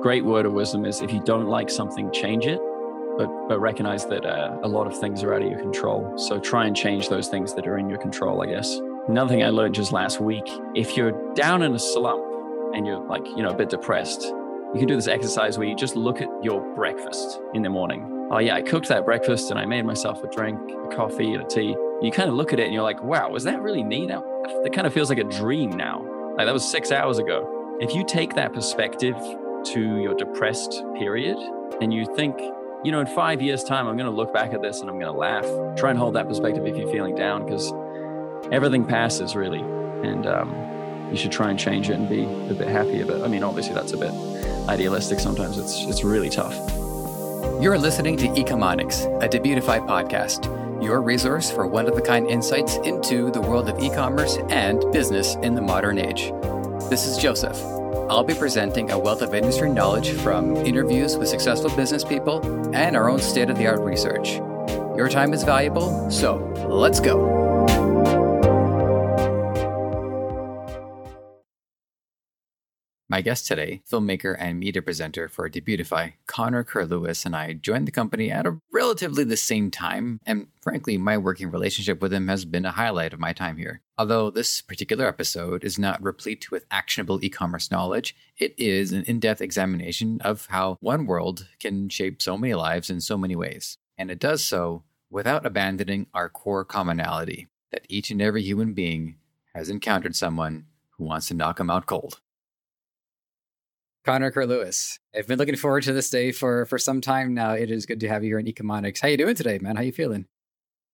great word of wisdom is if you don't like something, change it. But, but recognize that uh, a lot of things are out of your control. So try and change those things that are in your control, I guess. Another thing I learned just last week if you're down in a slump and you're like, you know, a bit depressed, you can do this exercise where you just look at your breakfast in the morning. Oh, yeah, I cooked that breakfast and I made myself a drink, a coffee, and a tea. You kind of look at it and you're like, wow, was that really me? That, that kind of feels like a dream now. Like that was six hours ago. If you take that perspective to your depressed period and you think, you know, in five years' time, I'm going to look back at this and I'm going to laugh. Try and hold that perspective if you're feeling down because everything passes really. And um, you should try and change it and be a bit happier. But I mean, obviously, that's a bit idealistic sometimes. It's, it's really tough. You're listening to Ecomonics, a Debutify podcast, your resource for one of a kind insights into the world of e commerce and business in the modern age. This is Joseph. I'll be presenting a wealth of industry knowledge from interviews with successful business people and our own state of the art research. Your time is valuable, so let's go. My guest today, filmmaker and media presenter for Debutify, Connor Kerr-Lewis, and I joined the company at a relatively the same time, and frankly, my working relationship with him has been a highlight of my time here. Although this particular episode is not replete with actionable e commerce knowledge, it is an in depth examination of how one world can shape so many lives in so many ways. And it does so without abandoning our core commonality that each and every human being has encountered someone who wants to knock him out cold. Connor Kerr-Lewis. I've been looking forward to this day for for some time now. It is good to have you here in Ecomonics. How you doing today, man? How you feeling?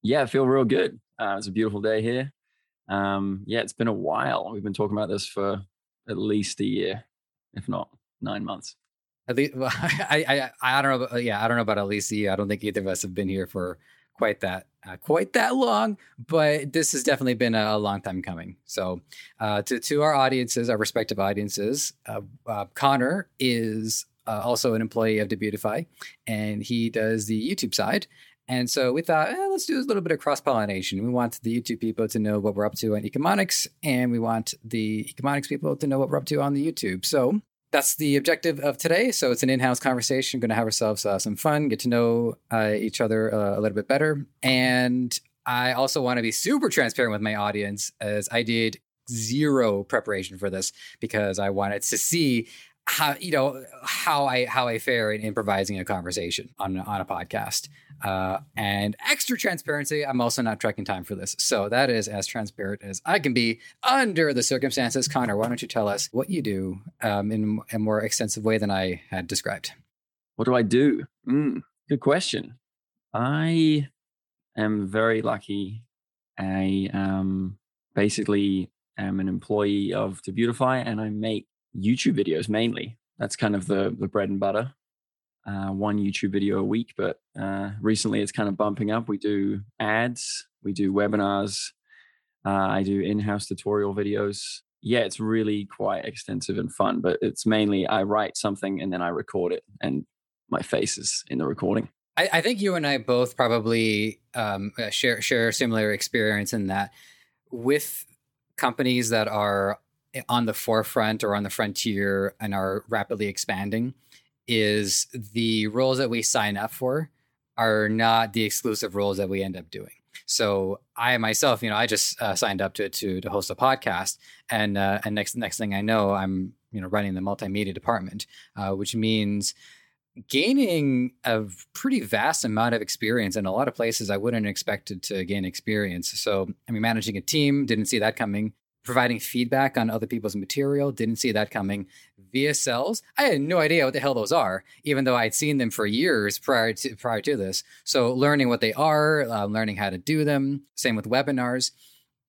Yeah, I feel real good. Uh, it's a beautiful day here. Um, yeah, it's been a while. We've been talking about this for at least a year, if not nine months. At least, well, I, I, I don't know. About, yeah, I don't know about at least a year. I don't think either of us have been here for quite that uh, quite that long, but this has definitely been a, a long time coming. So, uh, to to our audiences, our respective audiences, uh, uh Connor is uh, also an employee of Debutify, and he does the YouTube side. And so we thought, eh, let's do a little bit of cross pollination. We want the YouTube people to know what we're up to on Ecomonics, and we want the Ecomonics people to know what we're up to on the YouTube. So that's the objective of today. So it's an in-house conversation. Going to have ourselves uh, some fun, get to know uh, each other uh, a little bit better, and I also want to be super transparent with my audience, as I did zero preparation for this because I wanted to see how you know how I how I fare in improvising a conversation on on a podcast. Uh, and extra transparency, I'm also not tracking time for this. So that is as transparent as I can be under the circumstances. Connor, why don't you tell us what you do um, in a more extensive way than I had described? What do I do? Mm, good question. I am very lucky. I um, basically am an employee of Debutify and I make YouTube videos mainly. That's kind of the the bread and butter. Uh, one YouTube video a week, but uh, recently it's kind of bumping up. We do ads, we do webinars, uh, I do in-house tutorial videos. Yeah, it's really quite extensive and fun, but it's mainly I write something and then I record it, and my face is in the recording. I, I think you and I both probably um, uh, share share a similar experience in that with companies that are on the forefront or on the frontier and are rapidly expanding is the roles that we sign up for are not the exclusive roles that we end up doing. So I myself, you know, I just uh, signed up to, to to host a podcast, and uh, and next next thing I know, I'm you know running the multimedia department, uh, which means gaining a pretty vast amount of experience in a lot of places I wouldn't expected to gain experience. So I mean, managing a team didn't see that coming providing feedback on other people's material. Didn't see that coming. VSLs, I had no idea what the hell those are, even though I'd seen them for years prior to prior to this. So learning what they are, uh, learning how to do them. Same with webinars.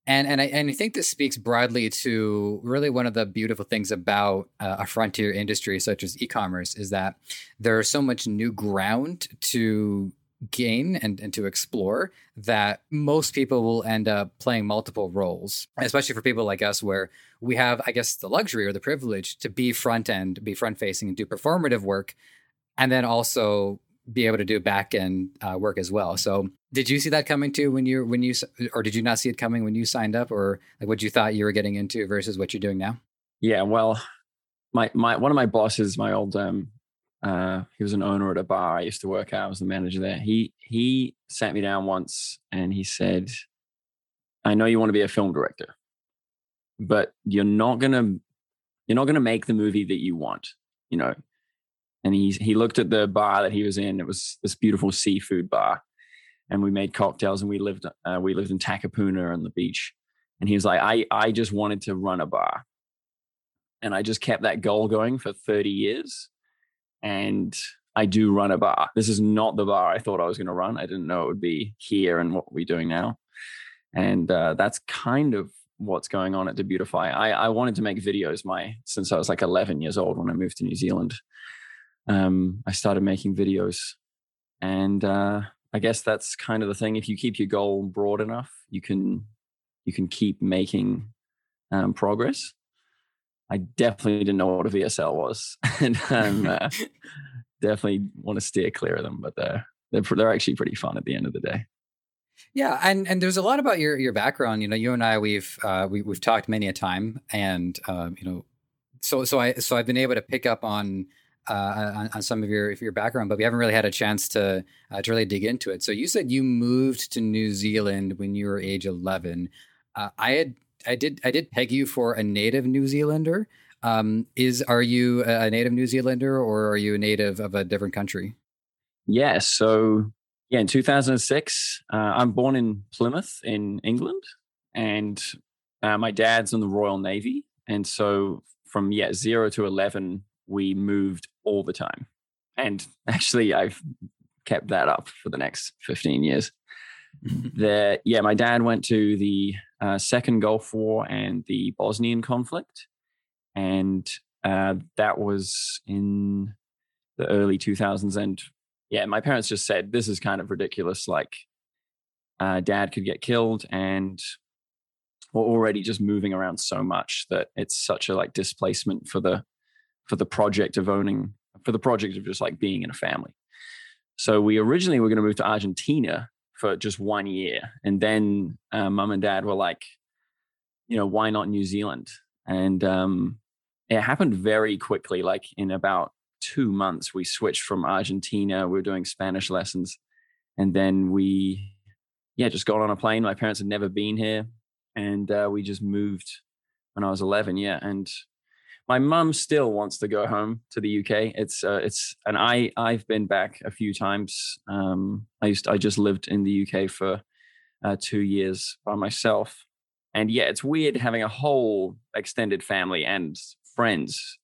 And and I and I think this speaks broadly to really one of the beautiful things about uh, a frontier industry such as e-commerce is that there's so much new ground to gain and, and to explore that most people will end up playing multiple roles, especially for people like us, where we have, I guess, the luxury or the privilege to be front end, be front facing, and do performative work, and then also be able to do back end uh, work as well. So, did you see that coming too when you when you or did you not see it coming when you signed up, or like what you thought you were getting into versus what you're doing now? Yeah, well, my my one of my bosses, my old um, uh, he was an owner at a bar I used to work at. I was the manager there. He he sat me down once and he said, "I know you want to be a film director, but you're not gonna you're not gonna make the movie that you want, you know." And he he looked at the bar that he was in. It was this beautiful seafood bar, and we made cocktails and we lived uh, we lived in Takapuna on the beach. And he was like, "I I just wanted to run a bar." And I just kept that goal going for 30 years and I do run a bar. This is not the bar I thought I was going to run. I didn't know it would be here and what we're doing now. And uh, that's kind of what's going on at Debutify. I, I wanted to make videos my since I was like 11 years old when I moved to New Zealand. Um, I started making videos, and uh, I guess that's kind of the thing. If you keep your goal broad enough, you can you can keep making um, progress. I definitely didn't know what a VSL was, and um, uh, definitely want to steer clear of them. But they're they're they're actually pretty fun at the end of the day. Yeah, and and there's a lot about your your background. You know, you and I we've uh, we, we've talked many a time, and um, you know, so so I so I've been able to pick up on. Uh, on, on, some of your your background, but we haven't really had a chance to uh, to really dig into it. So you said you moved to New Zealand when you were age eleven. Uh, I had I did I did peg you for a native New Zealander. Um, is are you a native New Zealander or are you a native of a different country? Yeah, so yeah, in 2006, uh, I'm born in Plymouth in England, and uh, my dad's in the Royal Navy, and so from yeah zero to 11, we moved all the time, and actually I've kept that up for the next 15 years. the yeah, my dad went to the uh, Second Gulf War and the Bosnian conflict, and uh, that was in the early 2000s. And yeah, my parents just said this is kind of ridiculous. Like, uh, dad could get killed, and we're already just moving around so much that it's such a like displacement for the for the project of owning for the project of just like being in a family. So we originally were going to move to Argentina for just one year. And then uh, mum and dad were like, you know, why not New Zealand? And um, it happened very quickly. Like in about two months, we switched from Argentina. We were doing Spanish lessons. And then we, yeah, just got on a plane. My parents had never been here. And uh, we just moved when I was 11. Yeah. And my mum still wants to go home to the UK. It's uh, it's and I I've been back a few times. Um, I used to, I just lived in the UK for uh, two years by myself, and yeah, it's weird having a whole extended family and friends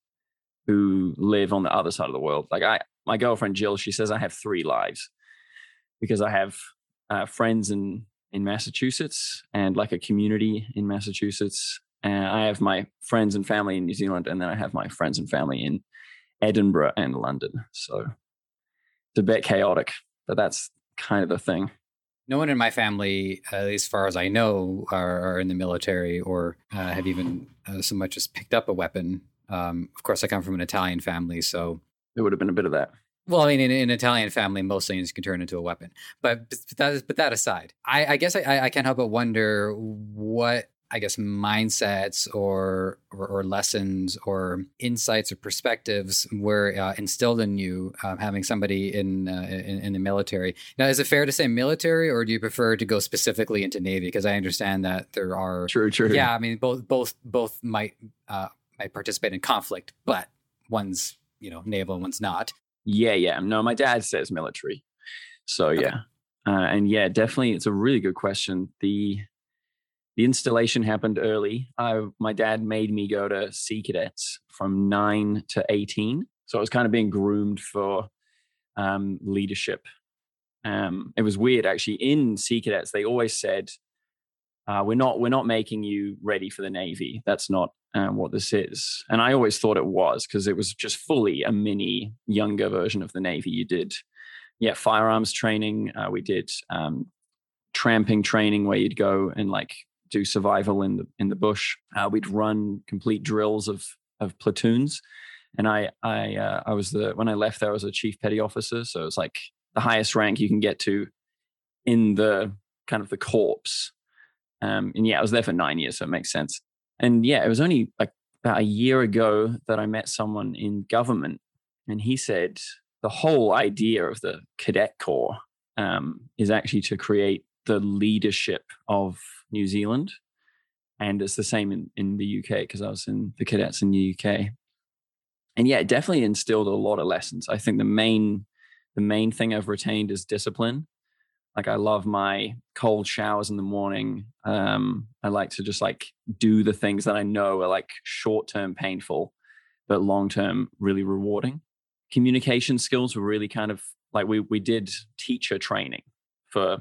who live on the other side of the world. Like I, my girlfriend Jill, she says I have three lives because I have uh, friends in in Massachusetts and like a community in Massachusetts and I have my friends and family in New Zealand, and then I have my friends and family in Edinburgh and London. So it's a bit chaotic, but that's kind of the thing. No one in my family, uh, as far as I know, are, are in the military or uh, have even uh, so much as picked up a weapon. Um, of course, I come from an Italian family, so it would have been a bit of that. Well, I mean, in, in, an Italian family, most things can turn into a weapon. But but that, but that aside, I, I guess I, I can't help but wonder what I guess mindsets or, or, or lessons or insights or perspectives were uh, instilled in you um, having somebody in, uh, in, in the military. Now, is it fair to say military, or do you prefer to go specifically into Navy? Because I understand that there are true, true. Yeah, I mean both both both might uh, might participate in conflict, but one's you know naval, one's not. Yeah, yeah. No, my dad says military, so okay. yeah, uh, and yeah, definitely, it's a really good question. The the installation happened early. I, my dad made me go to Sea Cadets from nine to 18. So I was kind of being groomed for um, leadership. Um, it was weird actually. In Sea Cadets, they always said, uh, "We're not, we're not making you ready for the Navy. That's not um, what this is." And I always thought it was because it was just fully a mini, younger version of the Navy. You did, yeah, firearms training. Uh, we did um, tramping training where you'd go and like do survival in the in the bush. Uh, we'd run complete drills of of platoons, and I I uh, I was the when I left there I was a chief petty officer, so it's like the highest rank you can get to in the kind of the corps. Um, and yeah, I was there for nine years, so it makes sense. And yeah, it was only like about a year ago that I met someone in government, and he said the whole idea of the cadet corps um, is actually to create the leadership of New Zealand. And it's the same in, in the UK because I was in the cadets in the UK. And yeah, it definitely instilled a lot of lessons. I think the main the main thing I've retained is discipline. Like I love my cold showers in the morning. Um, I like to just like do the things that I know are like short term painful, but long term really rewarding. Communication skills were really kind of like we we did teacher training for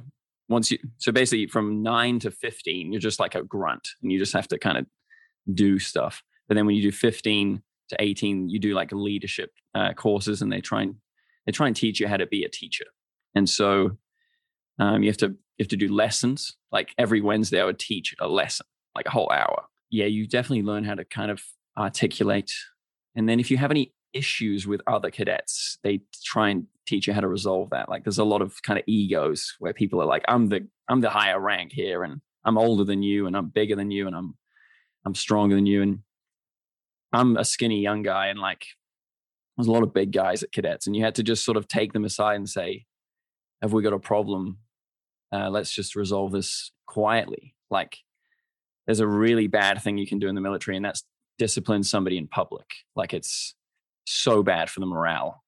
once you so basically from nine to 15 you're just like a grunt and you just have to kind of do stuff. But then when you do 15 to 18 you do like leadership uh, courses and they try and they try and teach you how to be a teacher. And so um, you have to you have to do lessons. Like every wednesday i would teach a lesson like a whole hour. Yeah you definitely learn how to kind of articulate. And then if you have any issues with other cadets they try and teach you how to resolve that. Like there's a lot of kind of egos where people are like i'm the i'm the higher rank here and i'm older than you and i'm bigger than you and i'm i'm stronger than you and i'm a skinny young guy and like there's a lot of big guys at cadets and you had to just sort of take them aside and say have we got a problem? Uh, let's just resolve this quietly. Like there's a really bad thing you can do in the military and that's discipline somebody in public. Like it's so bad for the morale.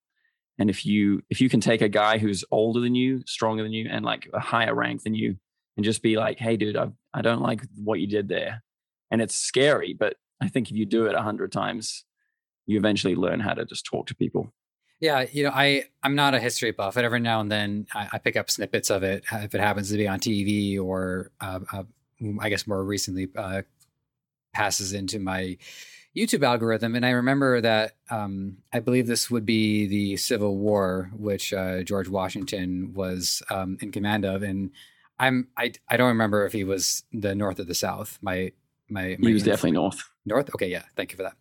And if you if you can take a guy who's older than you, stronger than you, and like a higher rank than you, and just be like, "Hey, dude, I I don't like what you did there," and it's scary, but I think if you do it a hundred times, you eventually learn how to just talk to people. Yeah, you know, I I'm not a history buff, but every now and then I, I pick up snippets of it if it happens to be on TV or uh, uh, I guess more recently uh, passes into my YouTube algorithm. And I remember that um, I believe this would be the Civil War, which uh, George Washington was um, in command of. And I'm I I don't remember if he was the North or the South. My my, my he was definitely North. North. Okay, yeah. Thank you for that.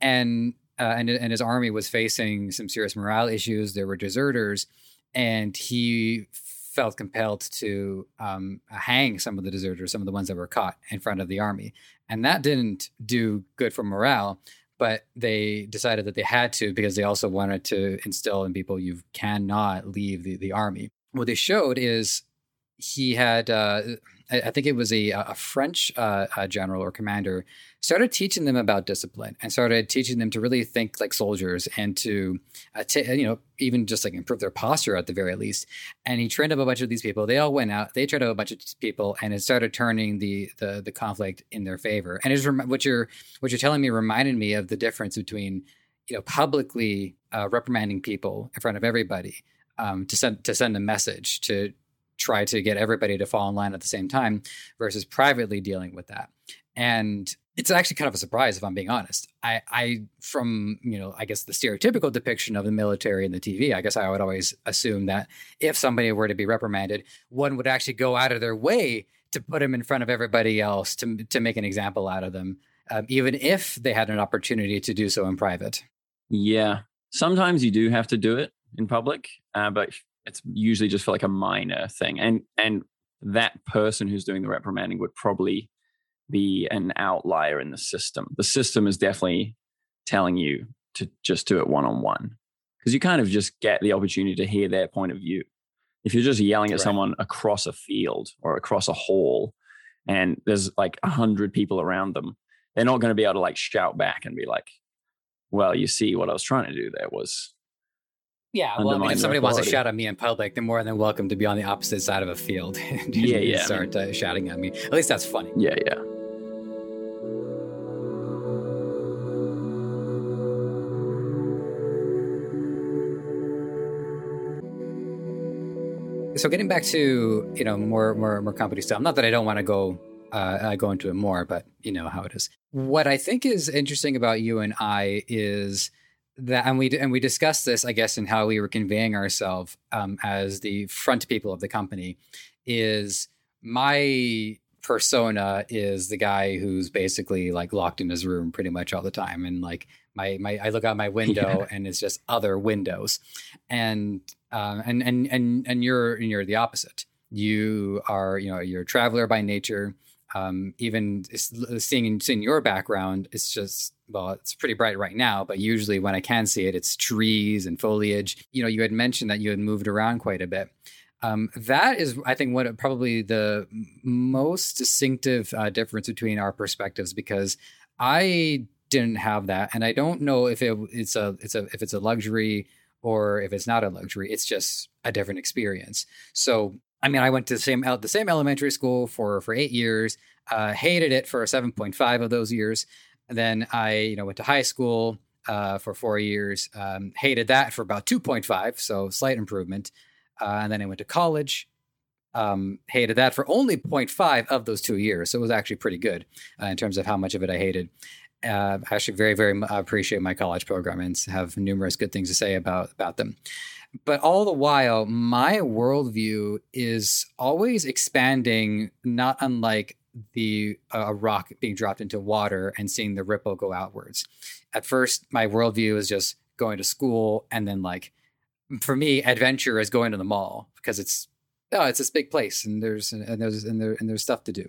And uh, and and his army was facing some serious morale issues. There were deserters, and he felt compelled to um, hang some of the deserters, some of the ones that were caught in front of the army. And that didn't do good for morale, but they decided that they had to because they also wanted to instill in people you cannot leave the, the army. What they showed is he had uh, I think it was a, a French uh, a general or commander started teaching them about discipline and started teaching them to really think like soldiers and to uh, t- you know even just like improve their posture at the very least. And he trained up a bunch of these people. They all went out. They trained up a bunch of people, and it started turning the the, the conflict in their favor. And it's rem- what you're what you're telling me reminded me of the difference between you know publicly uh, reprimanding people in front of everybody um, to send to send a message to try to get everybody to fall in line at the same time versus privately dealing with that. And it's actually kind of a surprise if I'm being honest. I, I, from, you know, I guess the stereotypical depiction of the military and the TV, I guess I would always assume that if somebody were to be reprimanded, one would actually go out of their way to put them in front of everybody else to, to make an example out of them, uh, even if they had an opportunity to do so in private. Yeah. Sometimes you do have to do it in public, uh, but it's usually just for like a minor thing. And and that person who's doing the reprimanding would probably be an outlier in the system. The system is definitely telling you to just do it one on one because you kind of just get the opportunity to hear their point of view. If you're just yelling at right. someone across a field or across a hall and there's like a hundred people around them they're not going to be able to like shout back and be like well you see what i was trying to do there was yeah, well, I mean, if somebody wants to shout at me in public, they're more than welcome to be on the opposite side of a field and yeah, yeah, start uh, shouting at me. At least that's funny. Yeah, yeah. So getting back to you know more more more company stuff. Not that I don't want to go uh, go into it more, but you know how it is. What I think is interesting about you and I is that and we and we discussed this i guess in how we were conveying ourselves um, as the front people of the company is my persona is the guy who's basically like locked in his room pretty much all the time and like my my i look out my window yeah. and it's just other windows. And um and and and and you're you're the opposite. You are you know you're a traveler by nature Um, even seeing seeing your background, it's just well, it's pretty bright right now. But usually, when I can see it, it's trees and foliage. You know, you had mentioned that you had moved around quite a bit. Um, that is, I think, what probably the most distinctive uh, difference between our perspectives because I didn't have that, and I don't know if it, it's a it's a if it's a luxury or if it's not a luxury. It's just a different experience. So, I mean, I went to the same the same elementary school for for eight years. Uh, hated it for seven point five of those years. Then I, you know, went to high school uh, for four years. Um, hated that for about two point five, so slight improvement. Uh, and then I went to college. Um, hated that for only 0.5 of those two years. So it was actually pretty good uh, in terms of how much of it I hated. Uh, I actually very, very appreciate my college program and have numerous good things to say about, about them. But all the while, my worldview is always expanding, not unlike the uh, a rock being dropped into water and seeing the ripple go outwards. At first, my worldview is just going to school and then like for me, adventure is going to the mall because it's oh, it's this big place and there's and there's and there and there's stuff to do.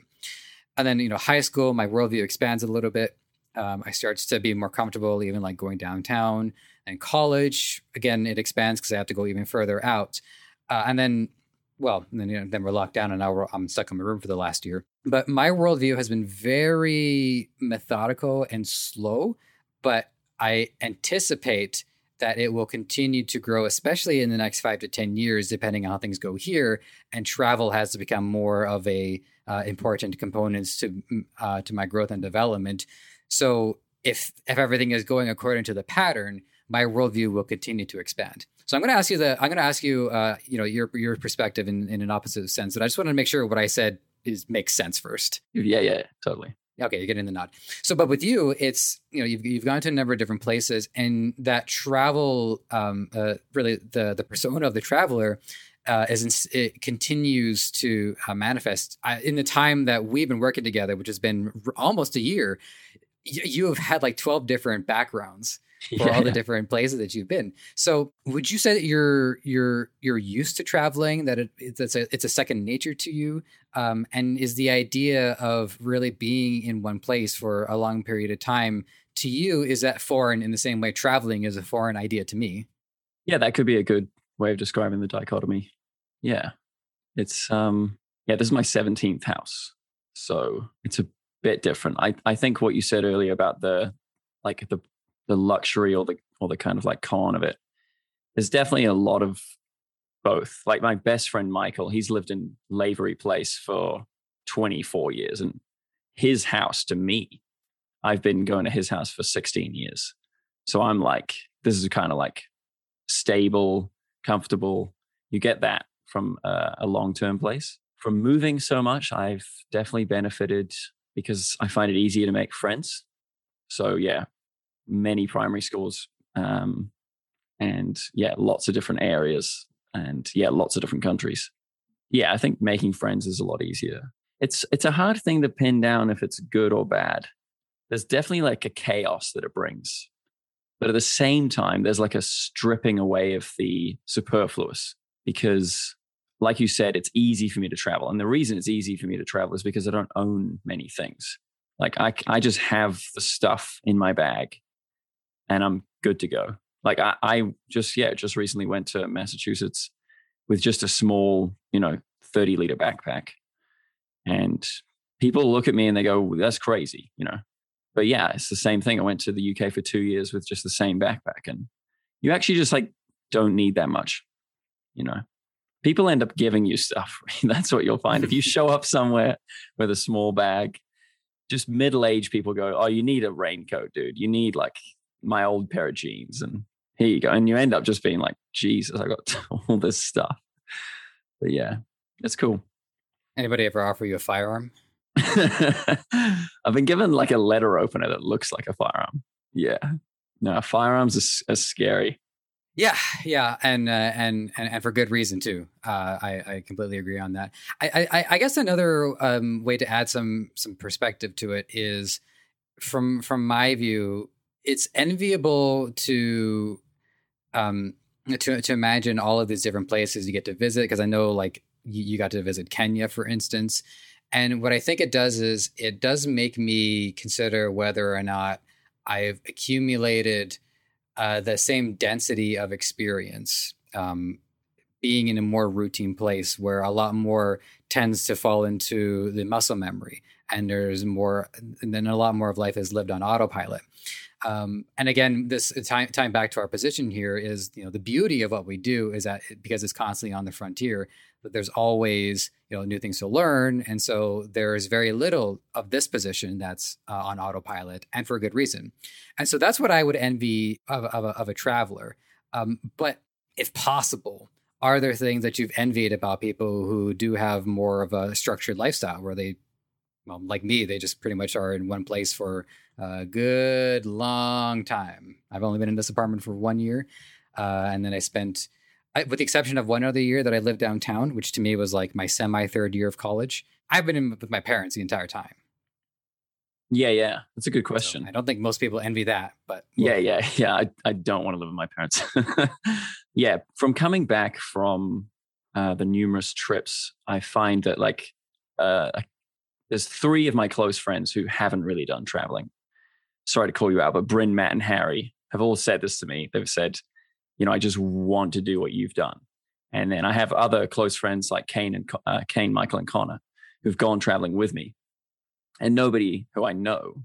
And then you know, high school, my worldview expands a little bit. Um, I start to be more comfortable, even like going downtown. And college, again, it expands because I have to go even further out. Uh, and then, well, then you know, then we're locked down, and now I'm stuck in my room for the last year. But my worldview has been very methodical and slow, but I anticipate that it will continue to grow, especially in the next five to 10 years, depending on how things go here. And travel has to become more of a uh, important components to, uh, to my growth and development. So if, if everything is going according to the pattern, my worldview will continue to expand. So I'm going to ask you the, I'm going to ask you, uh, you know, your, your perspective in, in an opposite sense, but I just want to make sure what I said is makes sense first. Yeah, yeah, totally. Okay, you're getting the nod. So, but with you, it's you know you've you've gone to a number of different places, and that travel, um, uh, really the the persona of the traveler, uh, is it continues to uh, manifest I, in the time that we've been working together, which has been r- almost a year. Y- you have had like twelve different backgrounds for yeah. all the different places that you've been. So, would you say that you're you're you're used to traveling? That it, it's a it's a second nature to you? Um, and is the idea of really being in one place for a long period of time to you is that foreign in the same way traveling is a foreign idea to me? Yeah, that could be a good way of describing the dichotomy. Yeah, it's um yeah, this is my seventeenth house, so it's a bit different. I I think what you said earlier about the like the the luxury or the or the kind of like con of it. There's definitely a lot of both. Like my best friend Michael, he's lived in Lavery Place for 24 years, and his house to me, I've been going to his house for 16 years. So I'm like, this is kind of like stable, comfortable. You get that from uh, a, a long term place. From moving so much, I've definitely benefited because I find it easier to make friends. So yeah, many primary schools um, and yeah lots of different areas and yeah lots of different countries. Yeah i think making friends is a lot easier. It's it's a hard thing to pin down if it's good or bad. There's definitely like a chaos that it brings but at the same time there's like a stripping away of the superfluous because like you said it's easy for me to travel and the reason it's easy for me to travel is because i don't own many things. Like i, I just have the stuff in my bag and I'm good to go. Like I, I just yeah, just recently went to Massachusetts with just a small, you know, 30 liter backpack. And people look at me and they go, that's crazy, you know. But yeah, it's the same thing. I went to the UK for two years with just the same backpack. And you actually just like don't need that much, you know. People end up giving you stuff. that's what you'll find. If you show up somewhere with a small bag, just middle aged people go, Oh, you need a raincoat, dude. You need like my old pair of jeans and here you go. And you end up just being like, Jesus, I got all this stuff. But yeah, it's cool. Anybody ever offer you a firearm? I've been given like a letter opener that looks like a firearm. Yeah. No, firearms are, are scary. Yeah, yeah, and uh, and and and for good reason too. Uh, I I completely agree on that. I I, I guess another um, way to add some some perspective to it is from from my view, it's enviable to um to to imagine all of these different places you get to visit because I know like you, you got to visit Kenya for instance. And what I think it does is it does make me consider whether or not I've accumulated uh, the same density of experience um, being in a more routine place where a lot more tends to fall into the muscle memory and there's more and then a lot more of life is lived on autopilot um, and again this time, time back to our position here is you know the beauty of what we do is that because it's constantly on the frontier that there's always you know new things to learn. And so there's very little of this position that's uh, on autopilot and for a good reason. And so that's what i would envy of, of, a, of a traveler. Um, but if possible are there things that you've envied about people who do have more of a structured lifestyle where they well like me they just pretty much are in one place for a good long time i've only been in this apartment for one year uh, and then i spent I, with the exception of one other year that i lived downtown which to me was like my semi third year of college i've been in with my parents the entire time yeah, yeah, that's a good question. So I don't think most people envy that, but yeah, yeah, yeah. I, I don't want to live with my parents. yeah, from coming back from uh, the numerous trips, I find that like uh, there's three of my close friends who haven't really done traveling. Sorry to call you out, but Bryn, Matt, and Harry have all said this to me. They've said, you know, I just want to do what you've done. And then I have other close friends like Kane and uh, Kane, Michael, and Connor who've gone traveling with me and nobody who I know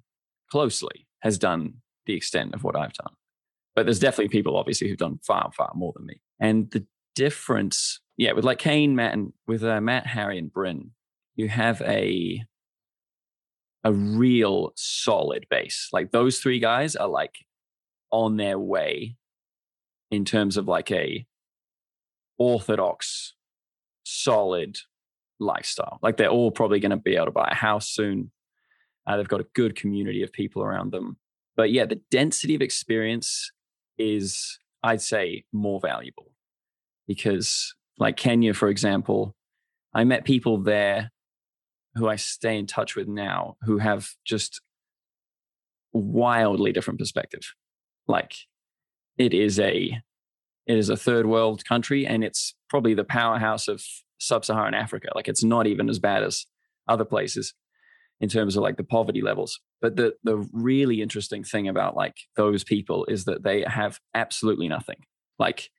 closely has done the extent of what I've done. But there's definitely people, obviously, who've done far, far more than me. And the difference, yeah, with like Kane, Matt, and with uh, Matt, Harry, and Bryn, you have a a real solid base. Like those three guys are like on their way in terms of like a orthodox, solid lifestyle. Like they're all probably going to be able to buy a house soon. Uh, they've got a good community of people around them. But yeah, the density of experience is, I'd say, more valuable because, like Kenya, for example, I met people there who I stay in touch with now who have just wildly different perspective. Like it is a it is a third world country and it's probably the powerhouse of sub-Saharan Africa. Like it's not even as bad as other places in terms of like the poverty levels. But the the really interesting thing about like those people is that they have absolutely nothing. Like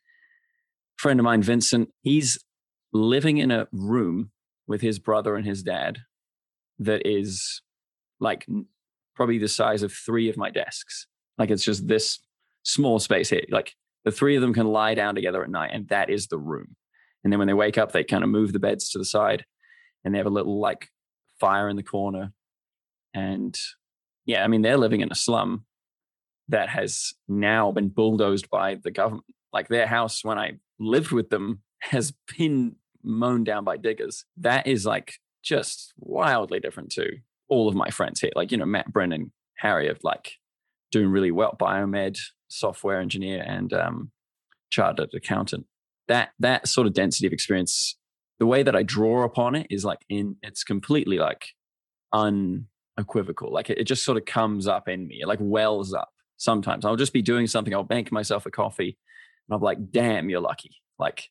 friend of mine, Vincent, he's living in a room with his brother and his dad that is like probably the size of three of my desks. Like it's just this small space here. Like the three of them can lie down together at night, and that is the room. And then when they wake up, they kind of move the beds to the side and they have a little like fire in the corner. And yeah, I mean, they're living in a slum that has now been bulldozed by the government. Like their house, when I lived with them, has been mown down by diggers. That is like just wildly different to all of my friends here. Like, you know, Matt Brennan, Harry of like doing really well, biomed, software engineer, and um, chartered accountant. That that sort of density of experience, the way that I draw upon it is like in it's completely like unequivocal. Like it, it just sort of comes up in me, it like wells up. Sometimes I'll just be doing something, I'll bank myself a coffee, and I'm like, damn, you're lucky. Like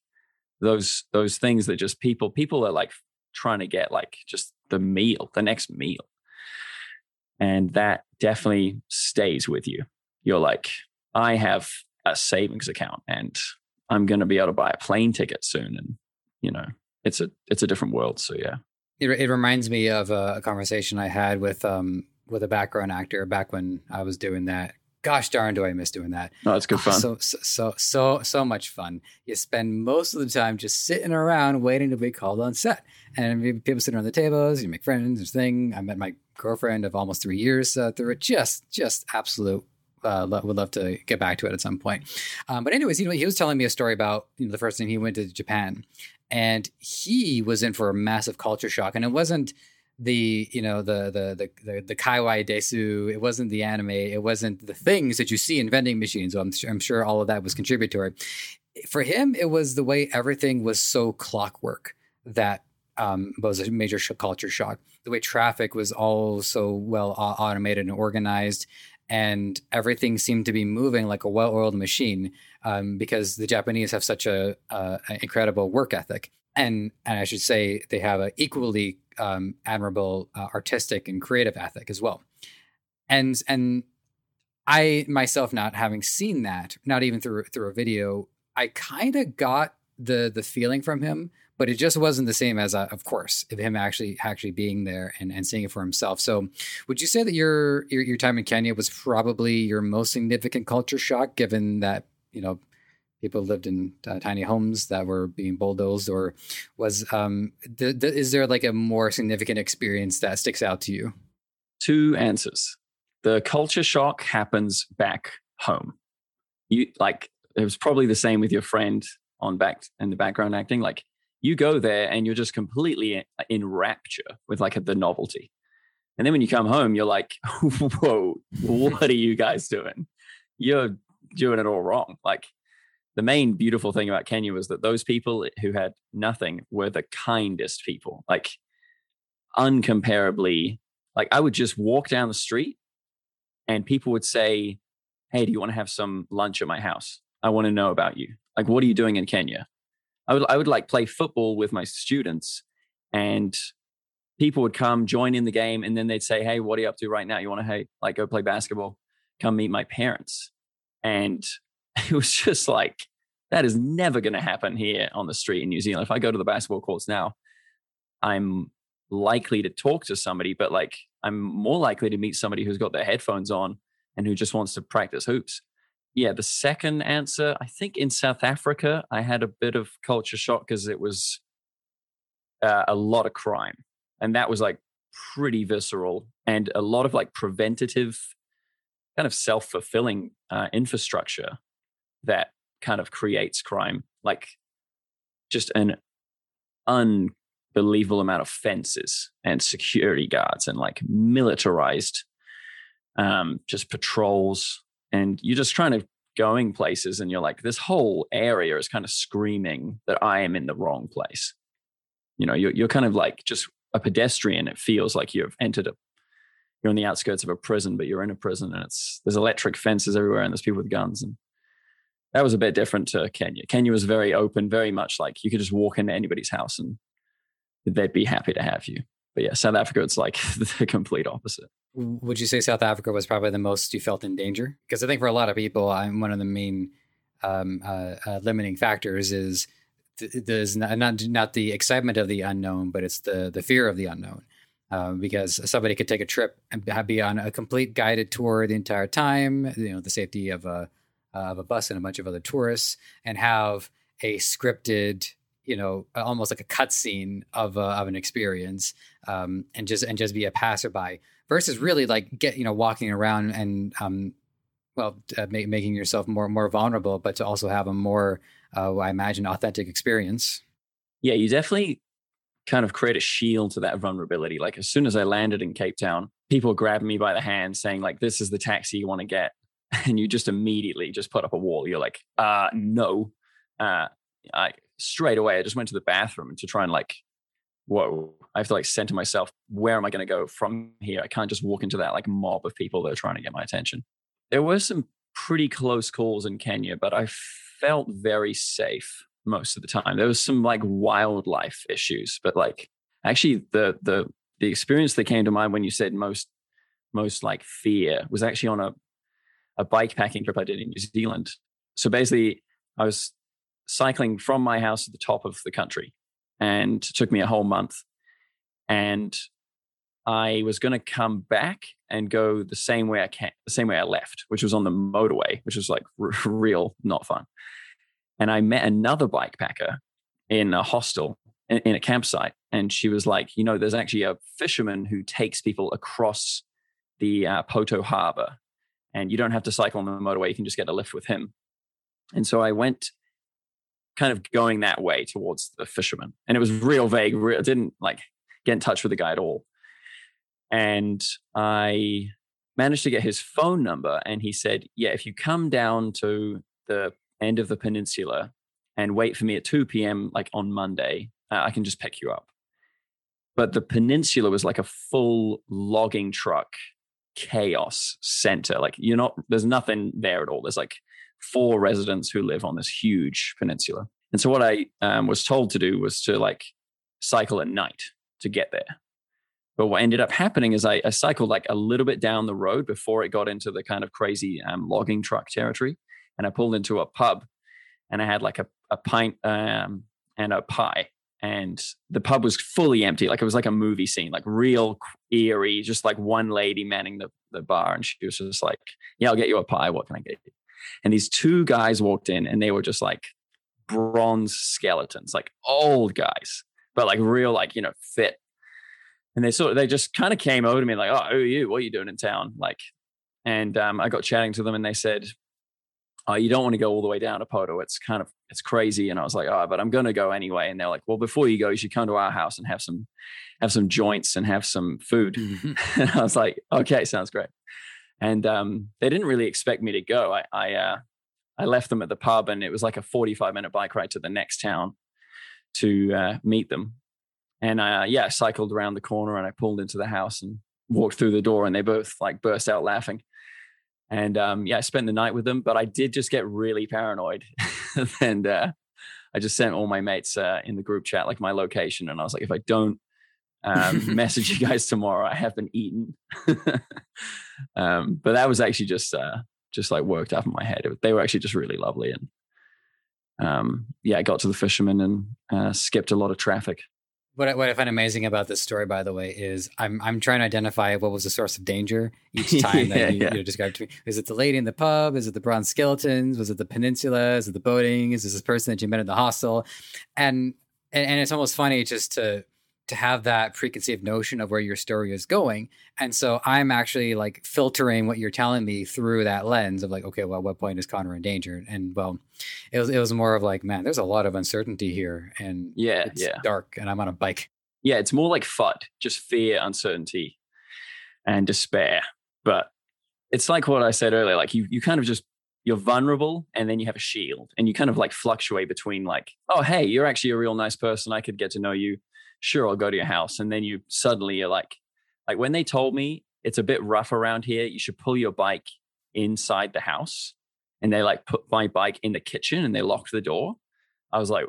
those those things that just people people are like trying to get like just the meal, the next meal. And that definitely stays with you. You're like, I have a savings account and I'm going to be able to buy a plane ticket soon. And, you know, it's a, it's a different world. So yeah. It, it reminds me of a, a conversation I had with, um, with a background actor back when I was doing that gosh darn do I miss doing that. No, it's good oh, fun. so, so, so, so, so much fun. You spend most of the time just sitting around waiting to be called on set. And people sitting around the tables, you make friends, this thing. I met my girlfriend of almost three years uh, through it. Just, just absolute. Uh, would love to get back to it at some point. Um, but anyways, you know, he was telling me a story about you know, the first time he went to Japan, and he was in for a massive culture shock, and it wasn't the you know the the the the, kawaii desu it wasn't the anime it wasn't the things that you see in vending machines I'm, I'm sure all of that was contributory for him it was the way everything was so clockwork that um, was a major culture shock the way traffic was all so well automated and organized and everything seemed to be moving like a well-oiled machine um, because the Japanese have such a, uh, incredible work ethic. And and I should say they have an equally um, admirable uh, artistic and creative ethic as well. And and I myself, not having seen that, not even through through a video, I kind of got the the feeling from him, but it just wasn't the same as, uh, of course, of him actually actually being there and, and seeing it for himself. So, would you say that your, your your time in Kenya was probably your most significant culture shock, given that you know people lived in tiny homes that were being bulldozed, or was um, th- th- is there like a more significant experience that sticks out to you? Two answers. The culture shock happens back home. You like it was probably the same with your friend on back in the background acting. Like you go there and you're just completely in rapture with like the novelty. And then when you come home, you're like, whoa, what are you guys doing? You're doing it all wrong. Like the main beautiful thing about Kenya was that those people who had nothing were the kindest people, like uncomparably. Like I would just walk down the street and people would say, Hey, do you want to have some lunch at my house? I want to know about you. Like, what are you doing in Kenya? I would, I would like play football with my students and people would come join in the game and then they'd say, Hey, what are you up to right now? You want to, hey, like go play basketball? Come meet my parents. And it was just like, that is never going to happen here on the street in New Zealand. If I go to the basketball courts now, I'm likely to talk to somebody, but like I'm more likely to meet somebody who's got their headphones on and who just wants to practice hoops. Yeah, the second answer, I think in South Africa, I had a bit of culture shock because it was uh, a lot of crime. And that was like pretty visceral and a lot of like preventative, kind of self fulfilling uh, infrastructure that kind of creates crime. Like just an unbelievable amount of fences and security guards and like militarized um, just patrols. And you're just trying to going places and you're like, this whole area is kind of screaming that I am in the wrong place. You know, you're, you're kind of like just a pedestrian. It feels like you've entered a, you're on the outskirts of a prison, but you're in a prison and it's, there's electric fences everywhere and there's people with guns. And that was a bit different to Kenya. Kenya was very open, very much like you could just walk into anybody's house and they'd be happy to have you. But yeah, South Africa, it's like the complete opposite. Would you say South Africa was probably the most you felt in danger? Because I think for a lot of people, I'm one of the main um, uh, uh, limiting factors is th- there's not, not, not the excitement of the unknown, but it's the the fear of the unknown. Um, because somebody could take a trip and be on a complete guided tour the entire time. You know, the safety of a of a bus and a bunch of other tourists, and have a scripted you know almost like a cutscene of a, of an experience um, and just and just be a passerby versus really like get you know walking around and um, well uh, ma- making yourself more more vulnerable but to also have a more uh, I imagine authentic experience. Yeah, you definitely kind of create a shield to that vulnerability. Like as soon as I landed in Cape Town, people grabbed me by the hand saying like this is the taxi you want to get and you just immediately just put up a wall. You're like, uh no. Uh I straight away I just went to the bathroom to try and like, whoa, I have to like center myself. Where am I going to go from here? I can't just walk into that like mob of people that are trying to get my attention. There were some pretty close calls in Kenya, but I felt very safe most of the time. There was some like wildlife issues, but like actually the the the experience that came to mind when you said most most like fear was actually on a a bike packing trip I did in New Zealand. So basically, I was cycling from my house to the top of the country and it took me a whole month and i was going to come back and go the same way i can the same way i left which was on the motorway which was like r- real not fun and i met another bike packer in a hostel in, in a campsite and she was like you know there's actually a fisherman who takes people across the uh, Pouto harbor and you don't have to cycle on the motorway you can just get a lift with him and so i went kind of going that way towards the fisherman. And it was real vague. I didn't like get in touch with the guy at all. And I managed to get his phone number. And he said, Yeah, if you come down to the end of the peninsula and wait for me at 2 p.m., like on Monday, uh, I can just pick you up. But the peninsula was like a full logging truck chaos center. Like, you're not, there's nothing there at all. There's like four residents who live on this huge peninsula. And so what I um, was told to do was to like cycle at night to get there. But what ended up happening is I, I cycled like a little bit down the road before it got into the kind of crazy um, logging truck territory, and I pulled into a pub, and I had like a, a pint um, and a pie, and the pub was fully empty, like it was like a movie scene, like real eerie, just like one lady manning the, the bar, and she was just like, "Yeah, I'll get you a pie. What can I get you?" And these two guys walked in, and they were just like bronze skeletons, like old guys, but like real, like you know, fit and they sort of they just kind of came over to me like, "Oh, who are you? What are you doing in town?" Like, and um, I got chatting to them, and they said, "Oh, you don't want to go all the way down to Pouto. It's kind of it's crazy." And I was like, "Oh, but I'm going to go anyway." And they're like, "Well, before you go, you should come to our house and have some have some joints and have some food." Mm-hmm. and I was like, "Okay, sounds great." And um, they didn't really expect me to go. I I, uh, I left them at the pub, and it was like a 45 minute bike ride to the next town to uh, meet them and I, uh, yeah, I cycled around the corner and I pulled into the house and walked through the door and they both like burst out laughing. And um, yeah, I spent the night with them, but I did just get really paranoid. and uh, I just sent all my mates uh, in the group chat like my location. And I was like, if I don't um, message you guys tomorrow, I have been eaten. um, but that was actually just, uh, just like worked up in my head. It, they were actually just really lovely. And um, yeah, I got to the fishermen and uh, skipped a lot of traffic. What I, what I find amazing about this story, by the way, is I'm I'm trying to identify what was the source of danger each time yeah, that you, yeah. you described to me. Is it the lady in the pub? Is it the bronze skeletons? Was it the peninsula? Is it the boating? Is this this person that you met in the hostel? And and, and it's almost funny just to to have that preconceived notion of where your story is going. And so I'm actually like filtering what you're telling me through that lens of like, okay, well, at what point is Connor in danger? And well, it was it was more of like, man, there's a lot of uncertainty here, and yeah, it's yeah. dark, and I'm on a bike. Yeah, it's more like FUD, just fear, uncertainty, and despair. But it's like what I said earlier, like you you kind of just you're vulnerable and then you have a shield and you kind of like fluctuate between like oh hey you're actually a real nice person i could get to know you sure, I'll go to your house. And then you suddenly you're like, like when they told me it's a bit rough around here, you should pull your bike inside the house. And they like put my bike in the kitchen and they locked the door. I was like,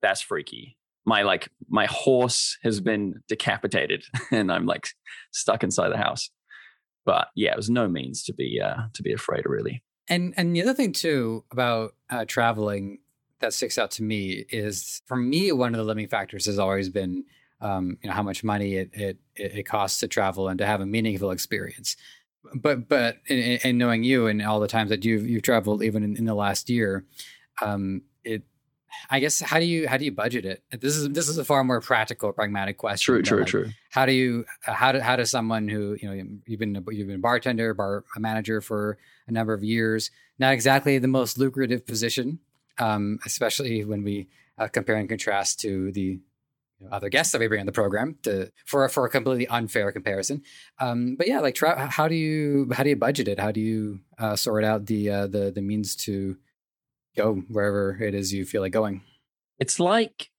that's freaky. My like my horse has been decapitated and I'm like stuck inside the house. But yeah, it was no means to be uh to be afraid really. And and the other thing too about uh, traveling that sticks out to me is for me one of the limiting factors has always been um, you know how much money it, it it costs to travel and to have a meaningful experience. But but in, in knowing you and all the times that you've you've traveled even in, in the last year, um, it I guess how do you how do you budget it? This is this is a far more practical, pragmatic question. True, true, like, true. How do you how do how does someone who you know you've been you've been a bartender, bar a manager for a number of years, not exactly the most lucrative position, um, especially when we uh, compare and contrast to the other guests that we bring on the program to for for a completely unfair comparison. Um, but yeah, like how do you how do you budget it? How do you uh, sort out the uh, the the means to go wherever it is you feel like going? It's like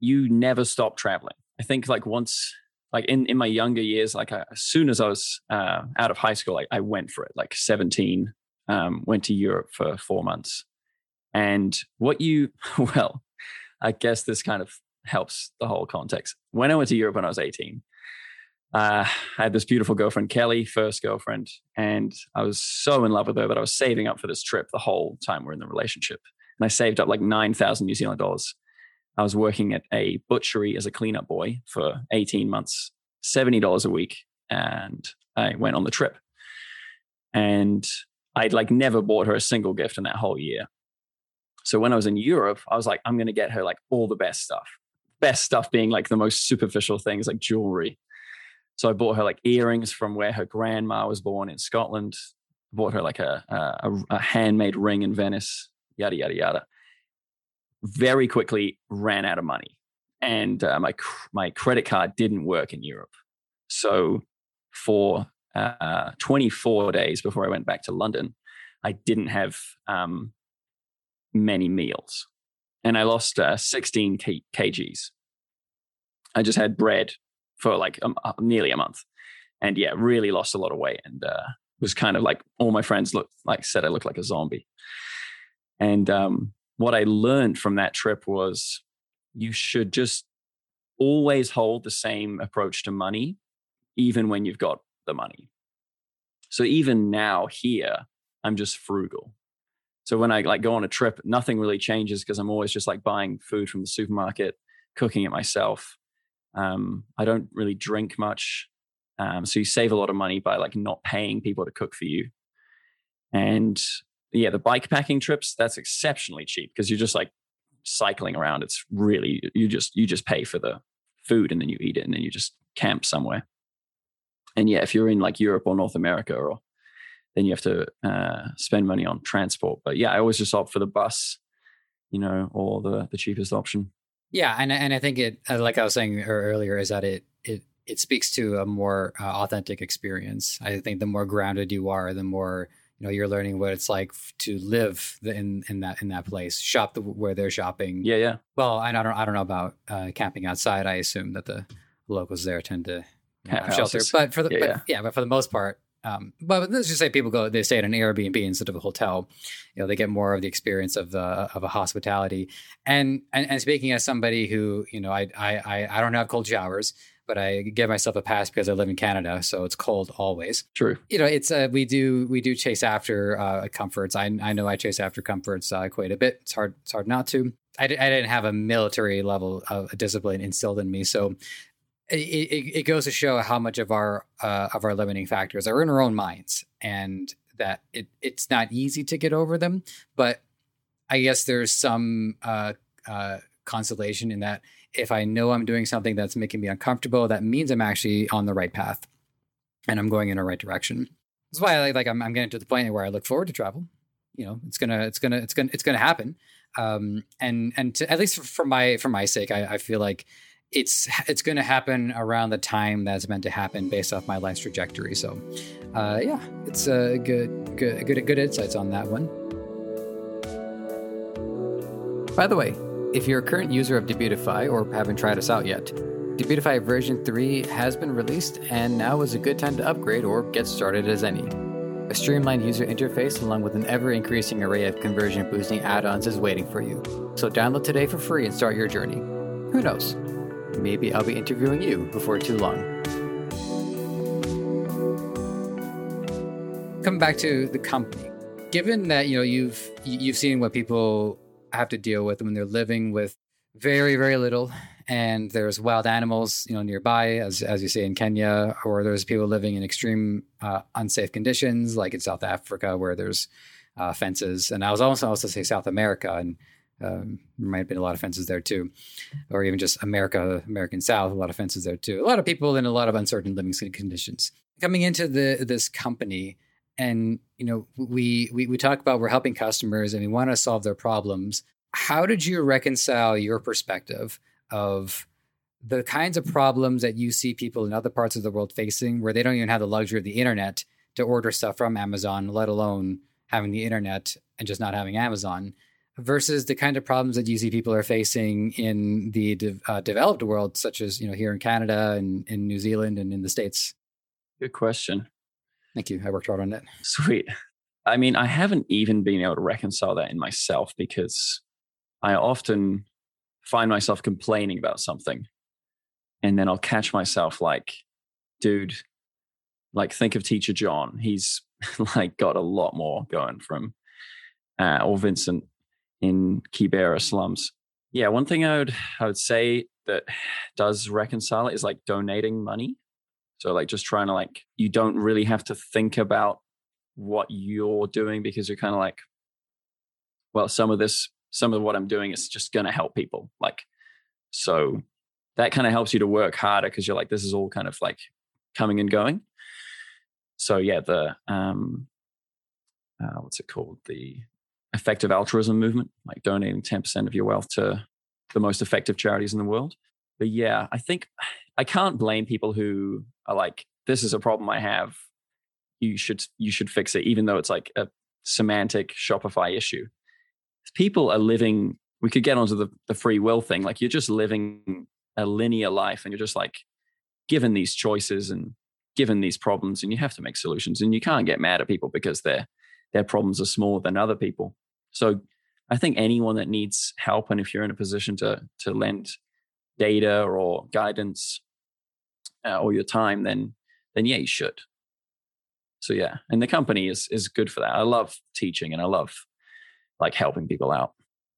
you never stop traveling. I think like once like in, in my younger years, like I, as soon as I was uh, out of high school, I, I went for it. Like 17, um, went to Europe for four months. And what you, well, I guess this kind of helps the whole context. When I went to Europe when I was 18, uh, I had this beautiful girlfriend, Kelly, first girlfriend, and I was so in love with her that I was saving up for this trip the whole time we're in the relationship. And I saved up like 9,000 New Zealand dollars. I was working at a butchery as a cleanup boy for 18 months, $70 a week, and I went on the trip. And I'd like never bought her a single gift in that whole year. So when I was in Europe, I was like, I'm going to get her like all the best stuff. Best stuff being like the most superficial things like jewelry. So I bought her like earrings from where her grandma was born in Scotland. bought her like a, a, a handmade ring in Venice, yada, yada, yada. Very quickly ran out of money. And uh, my, my credit card didn't work in Europe. So for uh, 24 days before I went back to London, I didn't have um, many meals. And I lost uh, 16 k- kgs. I just had bread for like a, nearly a month. And yeah, really lost a lot of weight and uh, was kind of like all my friends looked like said I looked like a zombie. And um, what I learned from that trip was you should just always hold the same approach to money, even when you've got the money. So even now here, I'm just frugal. So when I like go on a trip, nothing really changes because I'm always just like buying food from the supermarket, cooking it myself. Um, I don't really drink much. Um, so you save a lot of money by like not paying people to cook for you. And yeah, the bike packing trips, that's exceptionally cheap because you're just like cycling around. It's really you just you just pay for the food and then you eat it and then you just camp somewhere. And yeah, if you're in like Europe or North America or then you have to uh, spend money on transport. But yeah, I always just opt for the bus, you know, or the the cheapest option. Yeah, and and I think it, uh, like I was saying earlier, is that it it it speaks to a more uh, authentic experience. I think the more grounded you are, the more you know you're learning what it's like to live in in that in that place, shop the, where they're shopping. Yeah, yeah. Well, I don't I don't know about uh, camping outside. I assume that the locals there tend to have shelter, but for the yeah, but, yeah. yeah, but for the most part, um, but let's just say people go, they stay at an Airbnb instead of a hotel. You know, they get more of the experience of the of a hospitality. And and, and speaking as somebody who, you know, I I I don't have cold showers, but I give myself a pass because I live in Canada, so it's cold always. True. You know, it's uh, we do we do chase after uh, comforts. I I know I chase after comforts uh, quite a bit. It's hard it's hard not to. I, I didn't have a military level of discipline instilled in me, so it, it, it, goes to show how much of our uh, of our limiting factors are in our own minds, and that it it's not easy to get over them. But I guess there's some uh, uh, consolation in that if I know I'm doing something that's making me uncomfortable, that means I'm actually on the right path, and I'm going in the right direction. That's why I like I'm, I'm getting to the point where I look forward to travel. You know, it's gonna it's gonna it's gonna it's gonna happen. Um, and and to, at least for my for my sake, I, I feel like it's it's going to happen around the time that's meant to happen based off my life's trajectory. So, uh, yeah, it's a good good good good insights on that one. By the way, if you're a current user of Debutify or haven't tried us out yet, Debutify version 3 has been released and now is a good time to upgrade or get started as any. A streamlined user interface along with an ever increasing array of conversion boosting add ons is waiting for you. So download today for free and start your journey. Who knows? Maybe I'll be interviewing you before too long. Coming back to the company, given that you know you've you've seen what people have to deal with when they're living with very very little and there's wild animals you know nearby as as you say in Kenya or there's people living in extreme uh, unsafe conditions like in South Africa where there's uh, fences and I was also also say South America and um, there might have been a lot of fences there too, or even just America, American South, a lot of fences there too. A lot of people in a lot of uncertain living conditions. Coming into the this company, and you know, we we we talk about we're helping customers and we want to solve their problems. How did you reconcile your perspective of the kinds of problems that you see people in other parts of the world facing, where they don't even have the luxury of the internet to order stuff from Amazon, let alone having the internet and just not having Amazon? Versus the kind of problems that you see people are facing in the de- uh, developed world, such as you know here in Canada and in New Zealand and in the states? Good question. Thank you. I worked hard on it. Sweet. I mean, I haven't even been able to reconcile that in myself because I often find myself complaining about something, and then I'll catch myself like, dude, like think of Teacher John. He's like got a lot more going from, uh, or Vincent in Kibera slums. Yeah, one thing I would I would say that does reconcile it is like donating money. So like just trying to like you don't really have to think about what you're doing because you're kind of like, well, some of this, some of what I'm doing is just gonna help people. Like, so that kind of helps you to work harder because you're like, this is all kind of like coming and going. So yeah, the um uh, what's it called? The effective altruism movement, like donating 10% of your wealth to the most effective charities in the world. But yeah, I think I can't blame people who are like, this is a problem I have. You should you should fix it, even though it's like a semantic Shopify issue. People are living, we could get onto the, the free will thing. Like you're just living a linear life and you're just like given these choices and given these problems and you have to make solutions. And you can't get mad at people because their their problems are smaller than other people. So I think anyone that needs help, and if you're in a position to to lend data or guidance uh, or your time, then then yeah, you should. So yeah, and the company is is good for that. I love teaching and I love like helping people out.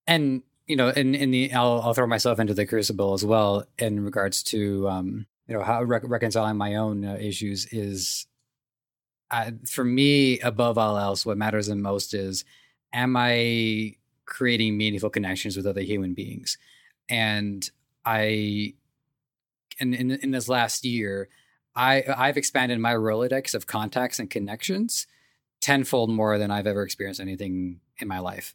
And you know, in in the I'll I'll throw myself into the crucible as well in regards to um you know how reconciling my own uh, issues is for me above all else what matters the most is am i creating meaningful connections with other human beings? And i in, in, in this last year i i've expanded my rolodex of contacts and connections tenfold more than i've ever experienced anything in my life.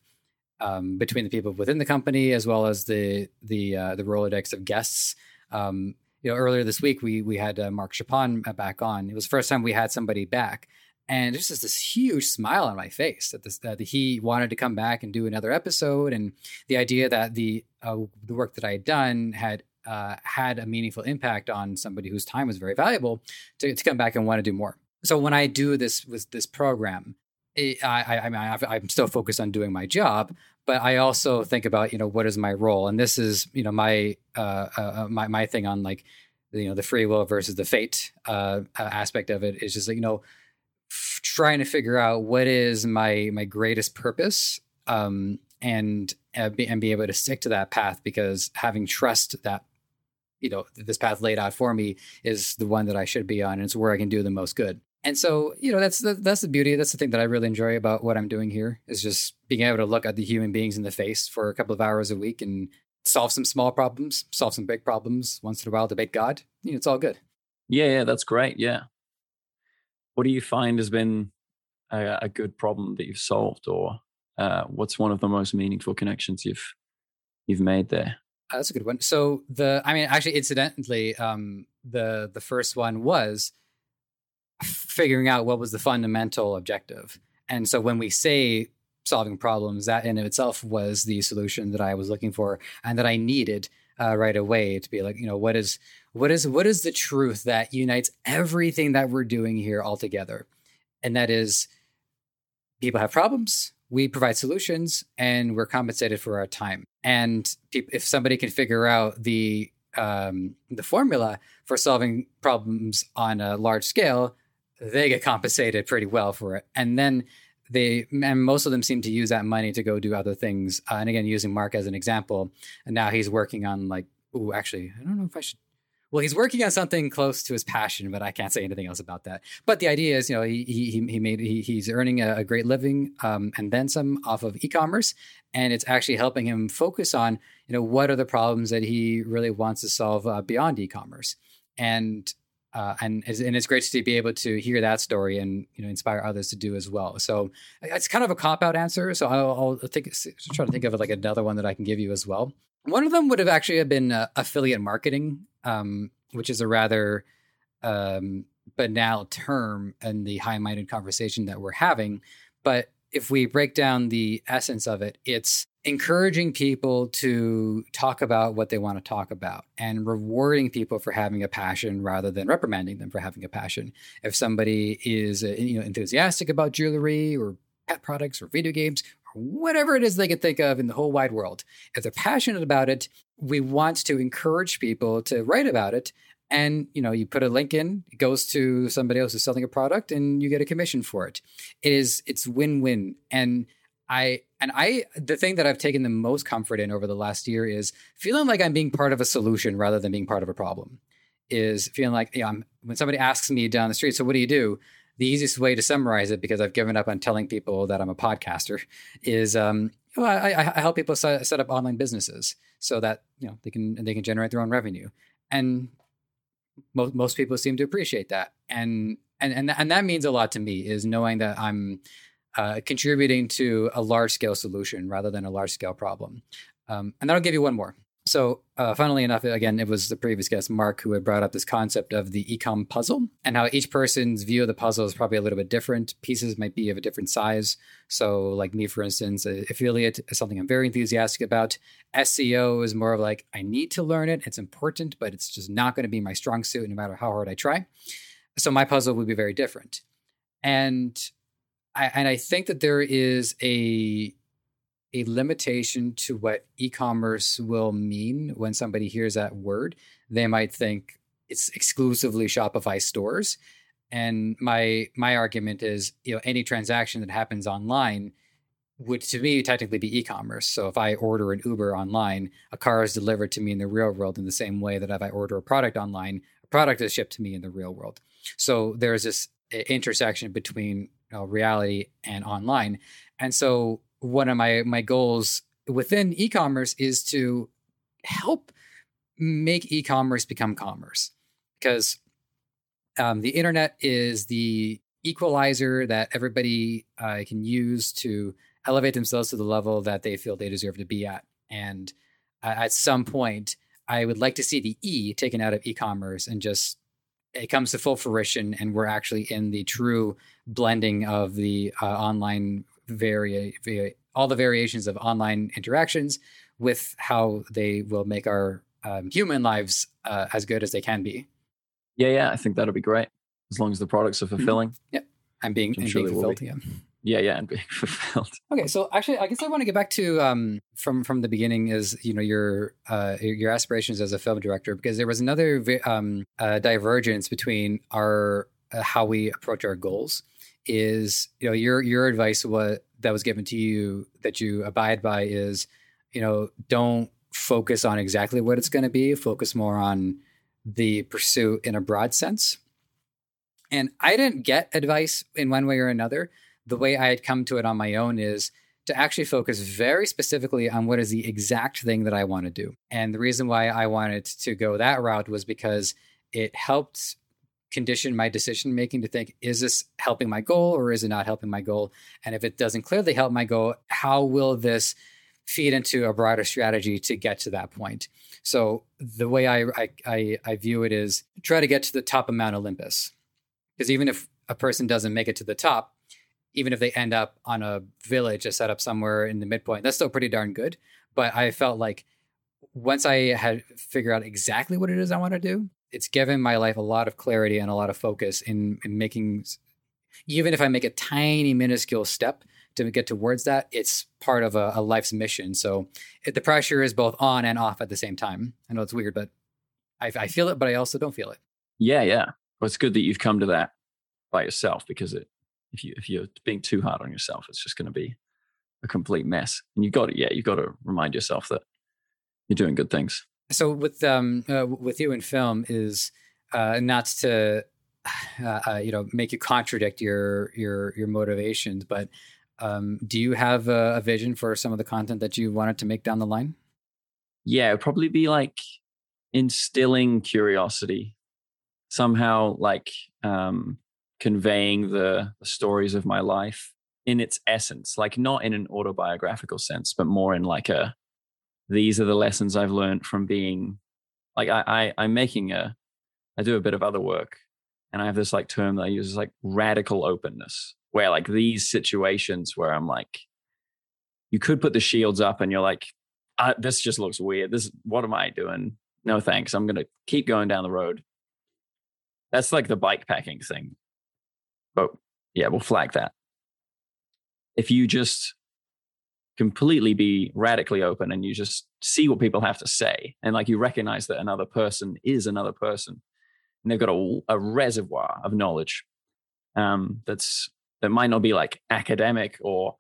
Um, between the people within the company as well as the the uh, the rolodex of guests. Um, you know, earlier this week we we had uh, Mark Chapon uh, back on. It was the first time we had somebody back, and there's just this huge smile on my face that this that he wanted to come back and do another episode, and the idea that the uh, the work that I had done had uh, had a meaningful impact on somebody whose time was very valuable to, to come back and want to do more. So when I do this with this program, it, I, I, I am still focused on doing my job, but I also think about you know what is my role, and this is you know my uh, uh, uh my my thing on like you know the free will versus the fate uh, aspect of it is just like you know trying to figure out what is my my greatest purpose um, and uh, be, and be able to stick to that path because having trust that you know this path laid out for me is the one that I should be on and it's where I can do the most good. And so you know that's the, that's the beauty. That's the thing that i really enjoy about what i'm doing here is just being able to look at the human beings in the face for a couple of hours a week and solve some small problems solve some big problems once in a while debate god. You know, it's all good. Yeah yeah that's great. Yeah what do you find has been a, a good problem that you've solved? Or uh, what's one of the most meaningful connections you've you've made there? Uh, that's a good one. So the i mean actually incidentally um the the first one was figuring out what was the fundamental objective. And so when we say solving problems, that in of itself was the solution that I was looking for and that I needed uh, right away to be like, you know, what is what is what is the truth that unites everything that we're doing here all together? And that is people have problems, we provide solutions, and we're compensated for our time. And if somebody can figure out the um, the formula for solving problems on a large scale, they get compensated pretty well for it. And then they and most of them seem to use that money to go do other things. Uh, and again, using Mark as an example, and now he's working on like, oh, actually, I don't know if I should. Well, he's working on something close to his passion, but I can't say anything else about that. But the idea is, you know, he he he made he, he's earning a, a great living um, and then some off of e-commerce, and it's actually helping him focus on, you know, what are the problems that he really wants to solve uh, beyond e-commerce. And uh, and and it's great to be able to hear that story and you know inspire others to do as well. So it's kind of a cop out answer. So I'll, I'll think try to think of like another one that I can give you as well. One of them would have actually been uh, affiliate marketing, um, which is a rather um, banal term in the high minded conversation that we're having. But if we break down the essence of it, it's encouraging people to talk about what they want to talk about and rewarding people for having a passion rather than reprimanding them for having a passion. If somebody is uh, you know enthusiastic about jewelry or pet products or video games whatever it is they can think of in the whole wide world, if they're passionate about it, we want to encourage people to write about it and you know you put a link in it goes to somebody else who's selling a product and you get a commission for it it is it's win-win and I and I the thing that I've taken the most comfort in over the last year is feeling like I'm being part of a solution rather than being part of a problem. Is feeling like yeah, I'm, when somebody asks me down the street, so what do you do? The easiest way to summarize it, because I've given up on telling people that I'm a podcaster, is um, well, I, I, help people set, up online businesses so that you know they can they can generate their own revenue, and most most people seem to appreciate that, and and and and that means a lot to me. Is knowing that I'm uh, contributing to a large scale solution rather than a large scale problem. Um, and then I'll give you one more. So, uh, funnily enough, again, it was the previous guest, Mark, who had brought up this concept of the ecom puzzle and how each person's view of the puzzle is probably a little bit different. Pieces might be of a different size. So, like me, for instance, affiliate is something I'm very enthusiastic about. SEO is more of like, I need to learn it. It's important, but it's just not going to be my strong suit no matter how hard I try. So, my puzzle would be very different. And I, and I think that there is a a limitation to what e-commerce will mean when somebody hears that word. They might think it's exclusively Shopify stores. And my my argument is, you know, any transaction that happens online would to me technically be e-commerce. So if I order an Uber online, a car is delivered to me in the real world in the same way that if I order a product online, a product is shipped to me in the real world. So there's this intersection between you know, reality and online. And so one of my my goals within e-commerce is to help make e-commerce become commerce because um, the internet is the equalizer that everybody uh, can use to elevate themselves to the level that they feel they deserve to be at. And uh, at some point, I would like to see the E taken out of e-commerce and just it comes to full fruition, and we're actually in the true blending of the uh, online vari- all the variations of online interactions with how they will make our um, human lives uh, as good as they can be. Yeah, yeah, I think that'll be great as long as the products are mm-hmm. fulfilling. Mm-hmm. Yep, I'm being, sure being fulfilled. Yeah. Yeah, yeah, and being fulfilled. Okay, so actually, I guess I want to get back to um, from from the beginning is you know your uh, your aspirations as a film director because there was another um, uh, divergence between our uh, how we approach our goals. Is you know your your advice what that was given to you that you abide by is you know don't focus on exactly what it's going to be, focus more on the pursuit in a broad sense. And I didn't get advice in one way or another the way I had come to it on my own is to actually focus very specifically on what is the exact thing that I want to do. And the reason why I wanted to go that route was because it helped condition my decision making to think is this helping my goal or is it not helping my goal? And if it doesn't clearly help my goal how will this feed into a broader strategy to get to that point? So the way i i, I, I view it is try to get to the top of mount olympus. Because even if a person doesn't make it to the top even if they end up on a village a set up somewhere in the midpoint, that's still pretty darn good. But I felt like once I had figured out exactly what it is I want to do, it's given my life a lot of clarity and a lot of focus in, in making, even if I make a tiny, minuscule step to get towards that, it's part of a, a life's mission. So it, the pressure is both on and off at the same time. I know it's weird, but I, I feel it, but I also don't feel it. Yeah, yeah. Well, it's good that you've come to that by yourself because it if you if you're being too hard on yourself, it's just going to be a complete mess. And you got to yeah, you got to remind yourself that you're doing good things. So with um uh, with you in film is uh, not to uh, uh, you know make you contradict your your your motivations, but um, do you have a, a, vision for some of the content that you wanted to make down the line? Yeah, probably be like instilling curiosity somehow, like um, conveying the, the stories of my life in its essence, like not in an autobiographical sense, but more in like a these are the lessons I've learned from being like I, I I'm making a I do a bit of other work and I have this like term that I use is like radical openness, where like these situations where I'm like, you could put the shields up and you're like, uh, this just looks weird. This what am I doing? No thanks. I'm gonna keep going down the road. That's like the bike packing thing. But yeah, we'll flag that. If you just completely be radically open and you just see what people have to say. And like you recognize that another person is another person. And they've got a, a reservoir of knowledge um, that's that might not be like academic or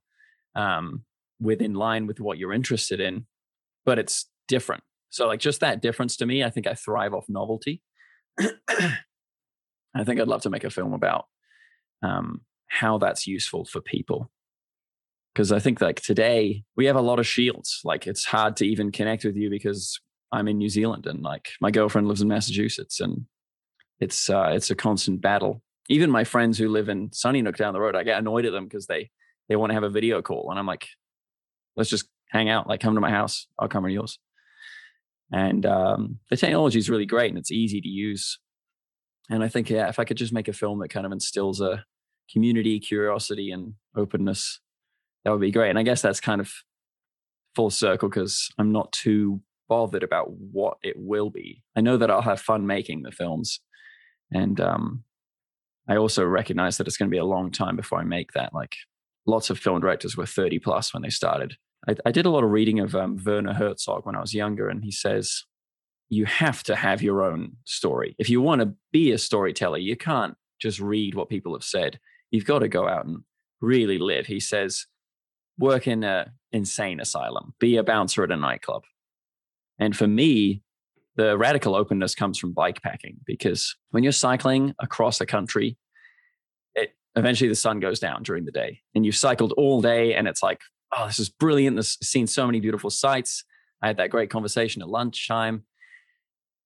um, within line with what you're interested in but it's different. So like just that difference to me i think i thrive off novelty. I think i'd love to make a film about um, how that's useful for people. Because I think like today we have a lot of shields. Like it's hard to even connect with you because I'm in New Zealand and like my girlfriend lives in Massachusetts and it's uh, it's a constant battle. Even my friends who live in Sunnyside down the road, I get annoyed at them because they they want to have a video call and I'm like, let's just hang out. Like come to my house, I'll come to yours. And um, the technology is really great and it's easy to use. And I think yeah, if I could just make a film that kind of instills a community, curiosity, and openness, that would be great. And I guess that's kind of full circle because I'm not too bothered about what it will be. I know that I'll have fun making the films. And um, I also recognize that it's going to be a long time before I make that. Like lots of film directors were 30 plus when they started I, I did a lot of reading of um, Werner Herzog when I was younger, and he says you have to have your own story. If you want to be a storyteller, you can't just read what people have said. You've got to go out and really live. He says, work in a insane asylum, be a bouncer at a nightclub. And for me, the radical openness comes from bike packing because when you're cycling across a country, it eventually the sun goes down during the day and you've cycled all day and it's like, oh, this is brilliant. This seen so many beautiful sights. I had that great conversation at lunchtime.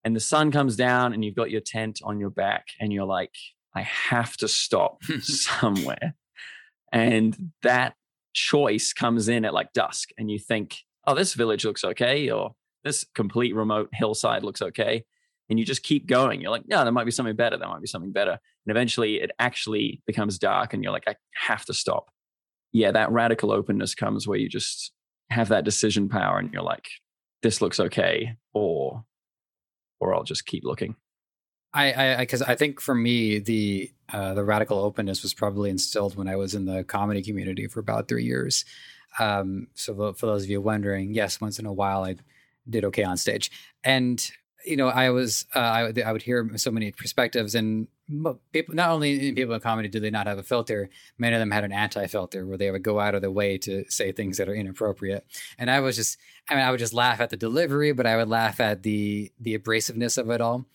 And the sun comes down and you've got your tent on your back and you're like, I have to stop somewhere. And that choice comes in at like dusk and you think, oh, this village looks okay, or this complete remote hillside looks okay. And you just keep going. You're like, no, there might be something better. There might be something better. And eventually it actually becomes dark and you're like, I have to stop. Yeah, that radical openness comes where you just have that decision power and you're like, this looks okay, or or I'll just keep looking. I, because I, I, think for me the uh, the radical openness was probably instilled when I was in the comedy community for about three years. Um, so for those of you wondering, yes, once in a while I did okay on stage, and you know I was uh, I, I would hear so many perspectives, and people not only in people in comedy do they not have a filter, many of them had an anti-filter where they would go out of their way to say things that are inappropriate, and I was just I mean I would just laugh at the delivery, but I would laugh at the the abrasiveness of it all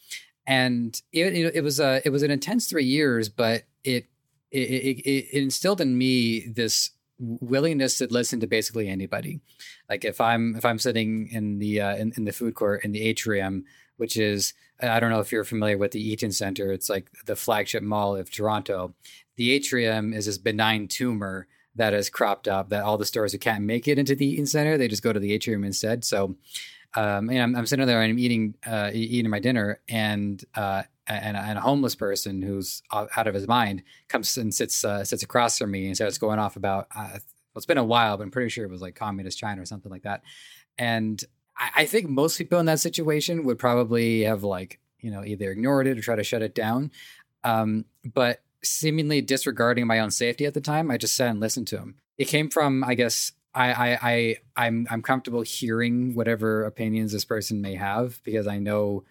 and it, it, was a it was an intense three years, but it it, it it instilled in me this willingness to listen to basically anybody. Like if I'm if I'm sitting in the uh, in, in the food court in the atrium, which is I don't know if you're familiar with the Eaton Center. It's like the flagship mall of Toronto. The atrium is this benign tumor that has cropped up that all the stores who can't make it into the Eaton Center, they just go to the atrium instead. So um, I'm, I'm, sitting there and I'm eating uh, eating my dinner, and uh, and, and, a homeless person who's out of his mind comes and sits uh, sits across from me and starts going off about. Uh, well, it's been a while, but I'm pretty sure it was like communist China or something like that. And I, I think most people in that situation would probably have like you know either ignored it or try to shut it down. Um, but seemingly disregarding my own safety at the time, I just sat and listened to him. It came from, I guess, I, I, I, I'm, I'm comfortable hearing whatever opinions this person may have because I know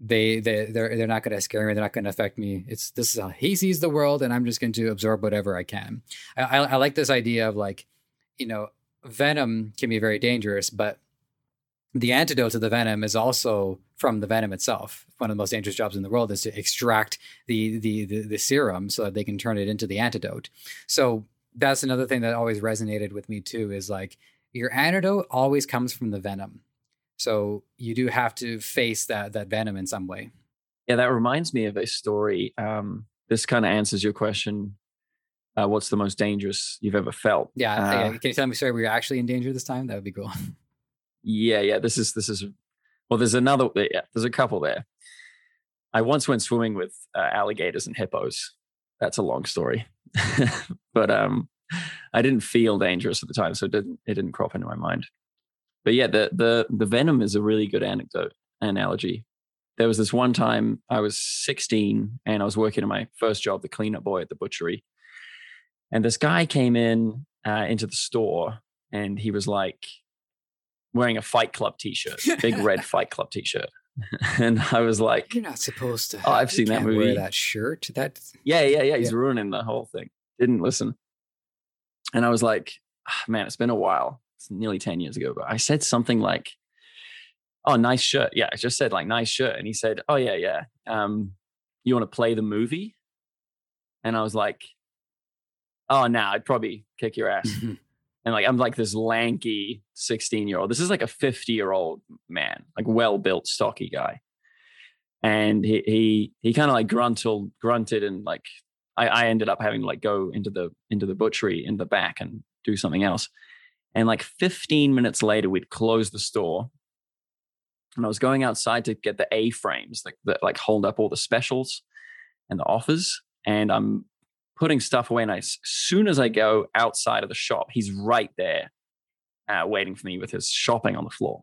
they, they, they're, they're not going to scare me. They're not going to affect me. It's this is how he sees the world, and I'm just going to absorb whatever I can. I, I, I like this idea of like, you know, venom can be very dangerous, but the antidote to the venom is also from the venom itself. One of the most dangerous jobs in the world is to extract the, the the the, serum so that they can turn it into the antidote. So that's another thing that always resonated with me too is like your antidote always comes from the venom. So you do have to face that that venom in some way. Yeah, that reminds me of a story. Um, this kind of answers your question. Uh, what's the most dangerous you've ever felt? Yeah, uh, can you tell me a story where you're actually in danger this time? That would be cool. Yeah, yeah. This is this is. Well, there's another. Yeah, there's a couple there. I once went swimming with uh, alligators and hippos. That's a long story. but um, I didn't feel dangerous at the time, so it didn't it didn't crop into my mind. But yeah, the the the venom is a really good anecdote analogy. There was this one time I was 16 and I was working in my first job, the cleanup boy at the butchery, and this guy came in uh, into the store and he was like wearing a Fight Club T-shirt, big red Fight Club T-shirt. and I was like, "You're not supposed to." Oh, I've seen that movie. Wear that shirt. That. Yeah, yeah, yeah. He's yeah. ruining the whole thing. Didn't listen. And I was like, oh, "Man, it's been a while. It's nearly ten years ago." But I said something like, "Oh, nice shirt." Yeah, I just said like "nice shirt," and he said, "Oh yeah, yeah. Um, you want to play the movie?" And I was like, "Oh, now nah, I'd probably kick your ass." And like I'm like this lanky 16 year old. This is like a 50 year old man, like well built, stocky guy. And he he he kind of like grunted, grunted, and like I, I ended up having to like go into the into the butchery in the back and do something else. And like 15 minutes later, we'd close the store. And I was going outside to get the A frames like that like hold up all the specials and the offers. And I'm putting stuff away. And as soon as I go outside of the shop, he's right there, uh, waiting for me with his shopping on the floor.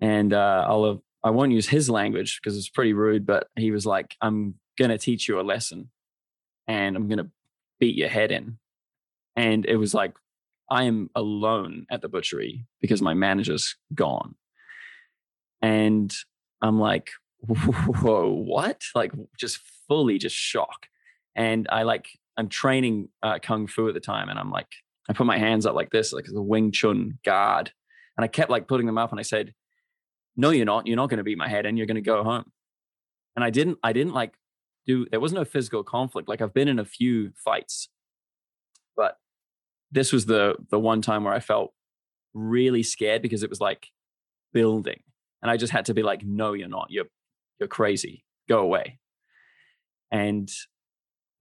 And uh, I'll have, I won't use his language because it's pretty rude, but he was like, "I'm gonna teach you a lesson, and I'm gonna beat your head in." And it was like I am alone at the butchery because my manager's gone. And I'm like, whoa, what? Like, just fully just shock. And I like, I'm training uh, kung fu at the time, and I'm like, I put my hands up like this, like the Wing Chun guard, and I kept like putting them up, and I said, "No, you're not. You're not going to beat my head, and you're going to go home." And I didn't. I didn't like do. There was no physical conflict. Like I've been in a few fights, but this was the the one time where I felt really scared because it was like building, and I just had to be like, "No, you're not. You're you're crazy. Go away." And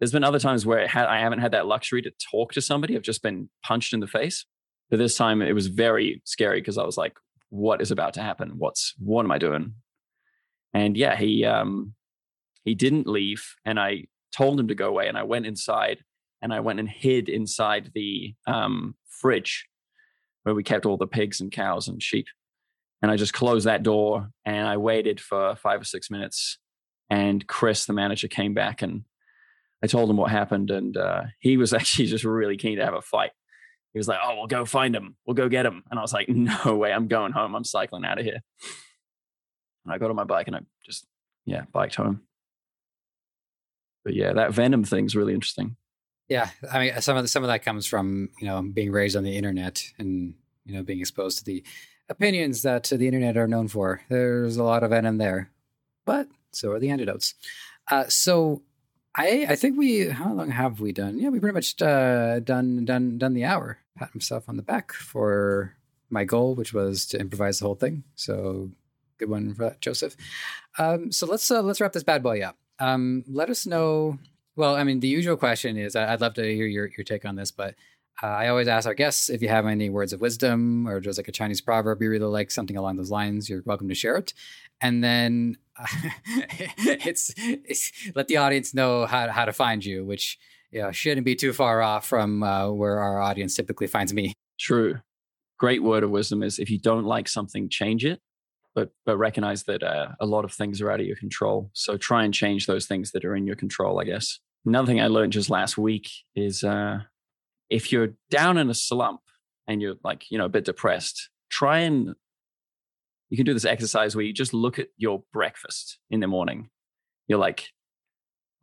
there's been other times where I haven't had that luxury to talk to somebody. I've just been punched in the face. But this time it was very scary because I was like, what is about to happen? What's what am I doing? And yeah, he um he didn't leave and I told him to go away and I went inside and I went and hid inside the um fridge where we kept all the pigs and cows and sheep. And I just closed that door and I waited for five or six minutes. And Chris, the manager, came back and I told him what happened, and uh, he was actually just really keen to have a fight. He was like, "Oh, we'll go find him. We'll go get him." And I was like, "No way! I'm going home. I'm cycling out of here." And I got on my bike and I just, yeah, biked home. But yeah, that Venom thing's really interesting. Yeah, I mean, some of the, some of that comes from you know being raised on the internet and you know being exposed to the opinions that the internet are known for. There's a lot of venom there, but so are the antidotes. Uh, so I I think we how long have we done? Yeah, we pretty much uh, done done done the hour. Pat himself on the back for my goal, which was to improvise the whole thing. So good one for that, Joseph. Um, so let's uh, let's wrap this bad boy up. Um, let us know. Well, I mean, the usual question is I'd love to hear your your take on this, but uh, I always ask our guests if you have any words of wisdom or just like a Chinese proverb you really like, something along those lines, you're welcome to share it. And then it's, it's, let the audience know how, how to find you, which you know, shouldn't be too far off from uh, where our audience typically finds me. True. Great word of wisdom is if you don't like something, change it. But, but recognize that uh, a lot of things are out of your control. So try and change those things that are in your control, I guess. Another thing I learned just last week is uh, if you're down in a slump and you're like, you know, a bit depressed, try and you can do this exercise where you just look at your breakfast in the morning. You're like,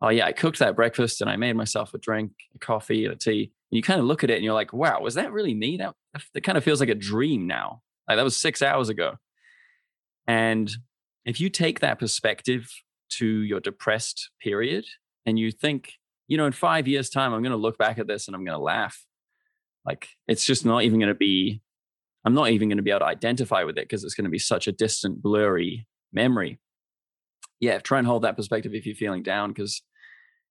oh yeah, I cooked that breakfast and I made myself a drink, a coffee, and a tea. And you kind of look at it and you're like, wow, was that really me? That that kind of feels like a dream now. Like that was six hours ago. And if you take that perspective to your depressed period and you think, you know, in five years' time, I'm going to look back at this and I'm going to laugh. Like it's just not even going to be, I'm not even going to be able to identify with it because it's going to be such a distant, blurry memory. Yeah, try and hold that perspective if you're feeling down because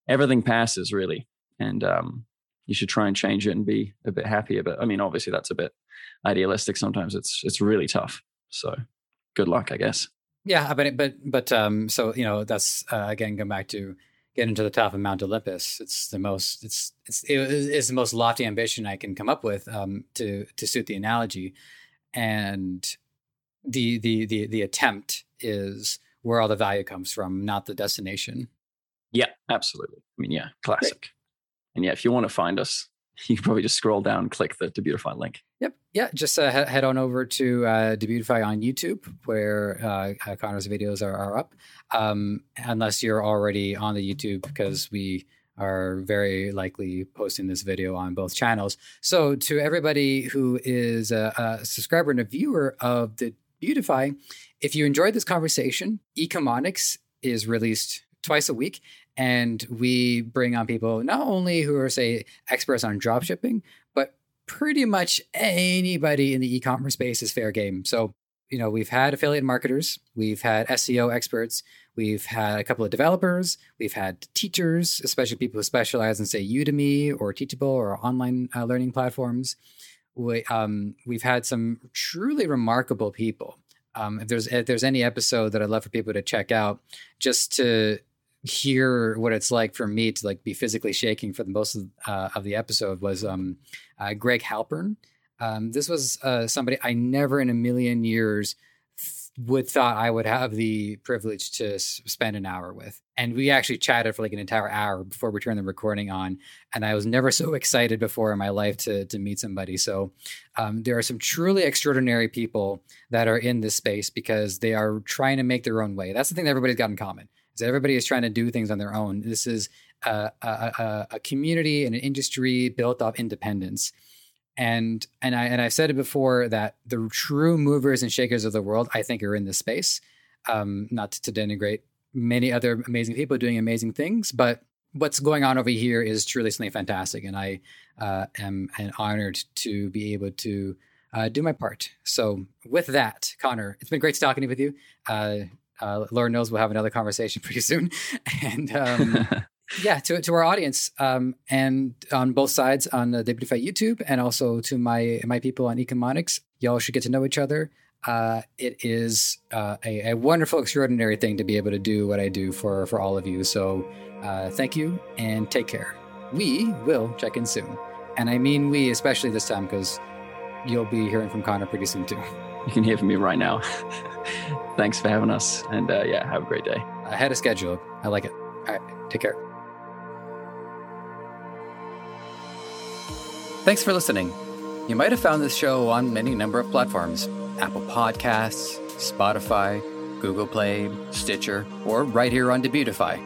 everything passes really. And um, you should try and change it and be a bit happier. But I mean, obviously that's a bit idealistic. Sometimes it's it's really tough. So good luck, I guess. Yeah, but but but um, so you know that's uh, again going back to get into the top of Mount Olympus. It's the most it's it's it's the most lofty ambition I can come up with um, to to suit the analogy, and the the the the attempt is where all the value comes from, not the destination. Yeah, absolutely. I mean, yeah, classic. And yeah, if you want to find us, you can probably just scroll down, click the Debutify link. Yep. Yeah. Just uh, head on over to uh, Debutify on YouTube, where uh, Connor's videos are, are up. Um, unless you're already on the YouTube, because we are very likely posting this video on both channels. So, to everybody who is a, a subscriber and a viewer of the Beautify, if you enjoyed this conversation, Ecomonics is released twice a week and we bring on people not only who are say experts on drop shipping but pretty much anybody in the e-commerce space is fair game. So you know we've had affiliate marketers we've had seo experts we've had a couple of developers we've had teachers especially people who specialize in say udemy or teachable or online uh, learning platforms. We, um, we've had some truly remarkable people. Um, if there's if there's any episode that I'd love for people to check out, just to hear what it's like for me to like be physically shaking for the most of, uh, of the episode was um, uh, Greg Halpern. Um, this was uh, somebody I never in a million years would thought I would have the privilege to spend an hour with. And we actually chatted for like an entire hour before we turned the recording on. And I was never so excited before in my life to to meet somebody. So um, there are some truly extraordinary people that are in this space because they are trying to make their own way. That's the thing that everybody's got in common. Everybody is trying to do things on their own. This is a, a, a community and an industry built off independence and and I and I've said it before that the true movers and shakers of the world, I think, are in this space. Um, not to denigrate many other amazing people doing amazing things, but what's going on over here is truly something fantastic, and I uh, am, am honored to be able to uh, do my part. So, with that, Connor, it's been great talking with you. Uh, uh, Lord knows we'll have another conversation pretty soon, and um, yeah, to to our audience, um, and on both sides on the Debutify YouTube, and also to my my people on Ecomonics. Y'all should get to know each other. Uh, it is uh, a, a, wonderful, extraordinary thing to be able to do what I do for for all of you. So, uh, thank you and take care. We will check in soon, and I mean we, especially this time because you'll be hearing from Connor pretty soon too. You can hear from me right now. Thanks for having us, and uh, yeah, have a great day. Ahead of schedule. I like it. All right, take care. Thanks for listening. You might have found this show on many number of platforms Apple Podcasts, Spotify, Google Play, Stitcher, or right here on Debutify.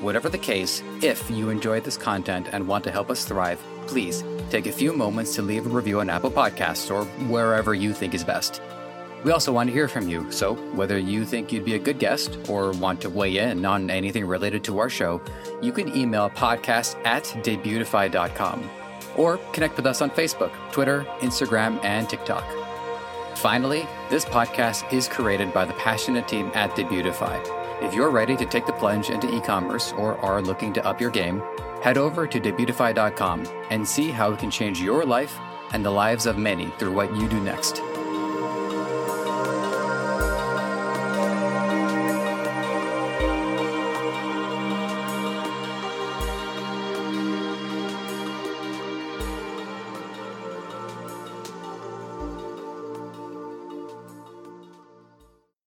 Whatever the case, if you enjoyed this content and want to help us thrive, please take a few moments to leave a review on Apple Podcasts or wherever you think is best. We also want to hear from you, so whether you think you'd be a good guest or want to weigh in on anything related to our show, you can email podcast at debutify.com or connect with us on Facebook, Twitter, Instagram, and TikTok. Finally, this podcast is created by the passionate team at Debutify. If you're ready to take the plunge into e commerce or are looking to up your game, head over to debutify.com and see how it can change your life and the lives of many through what you do next.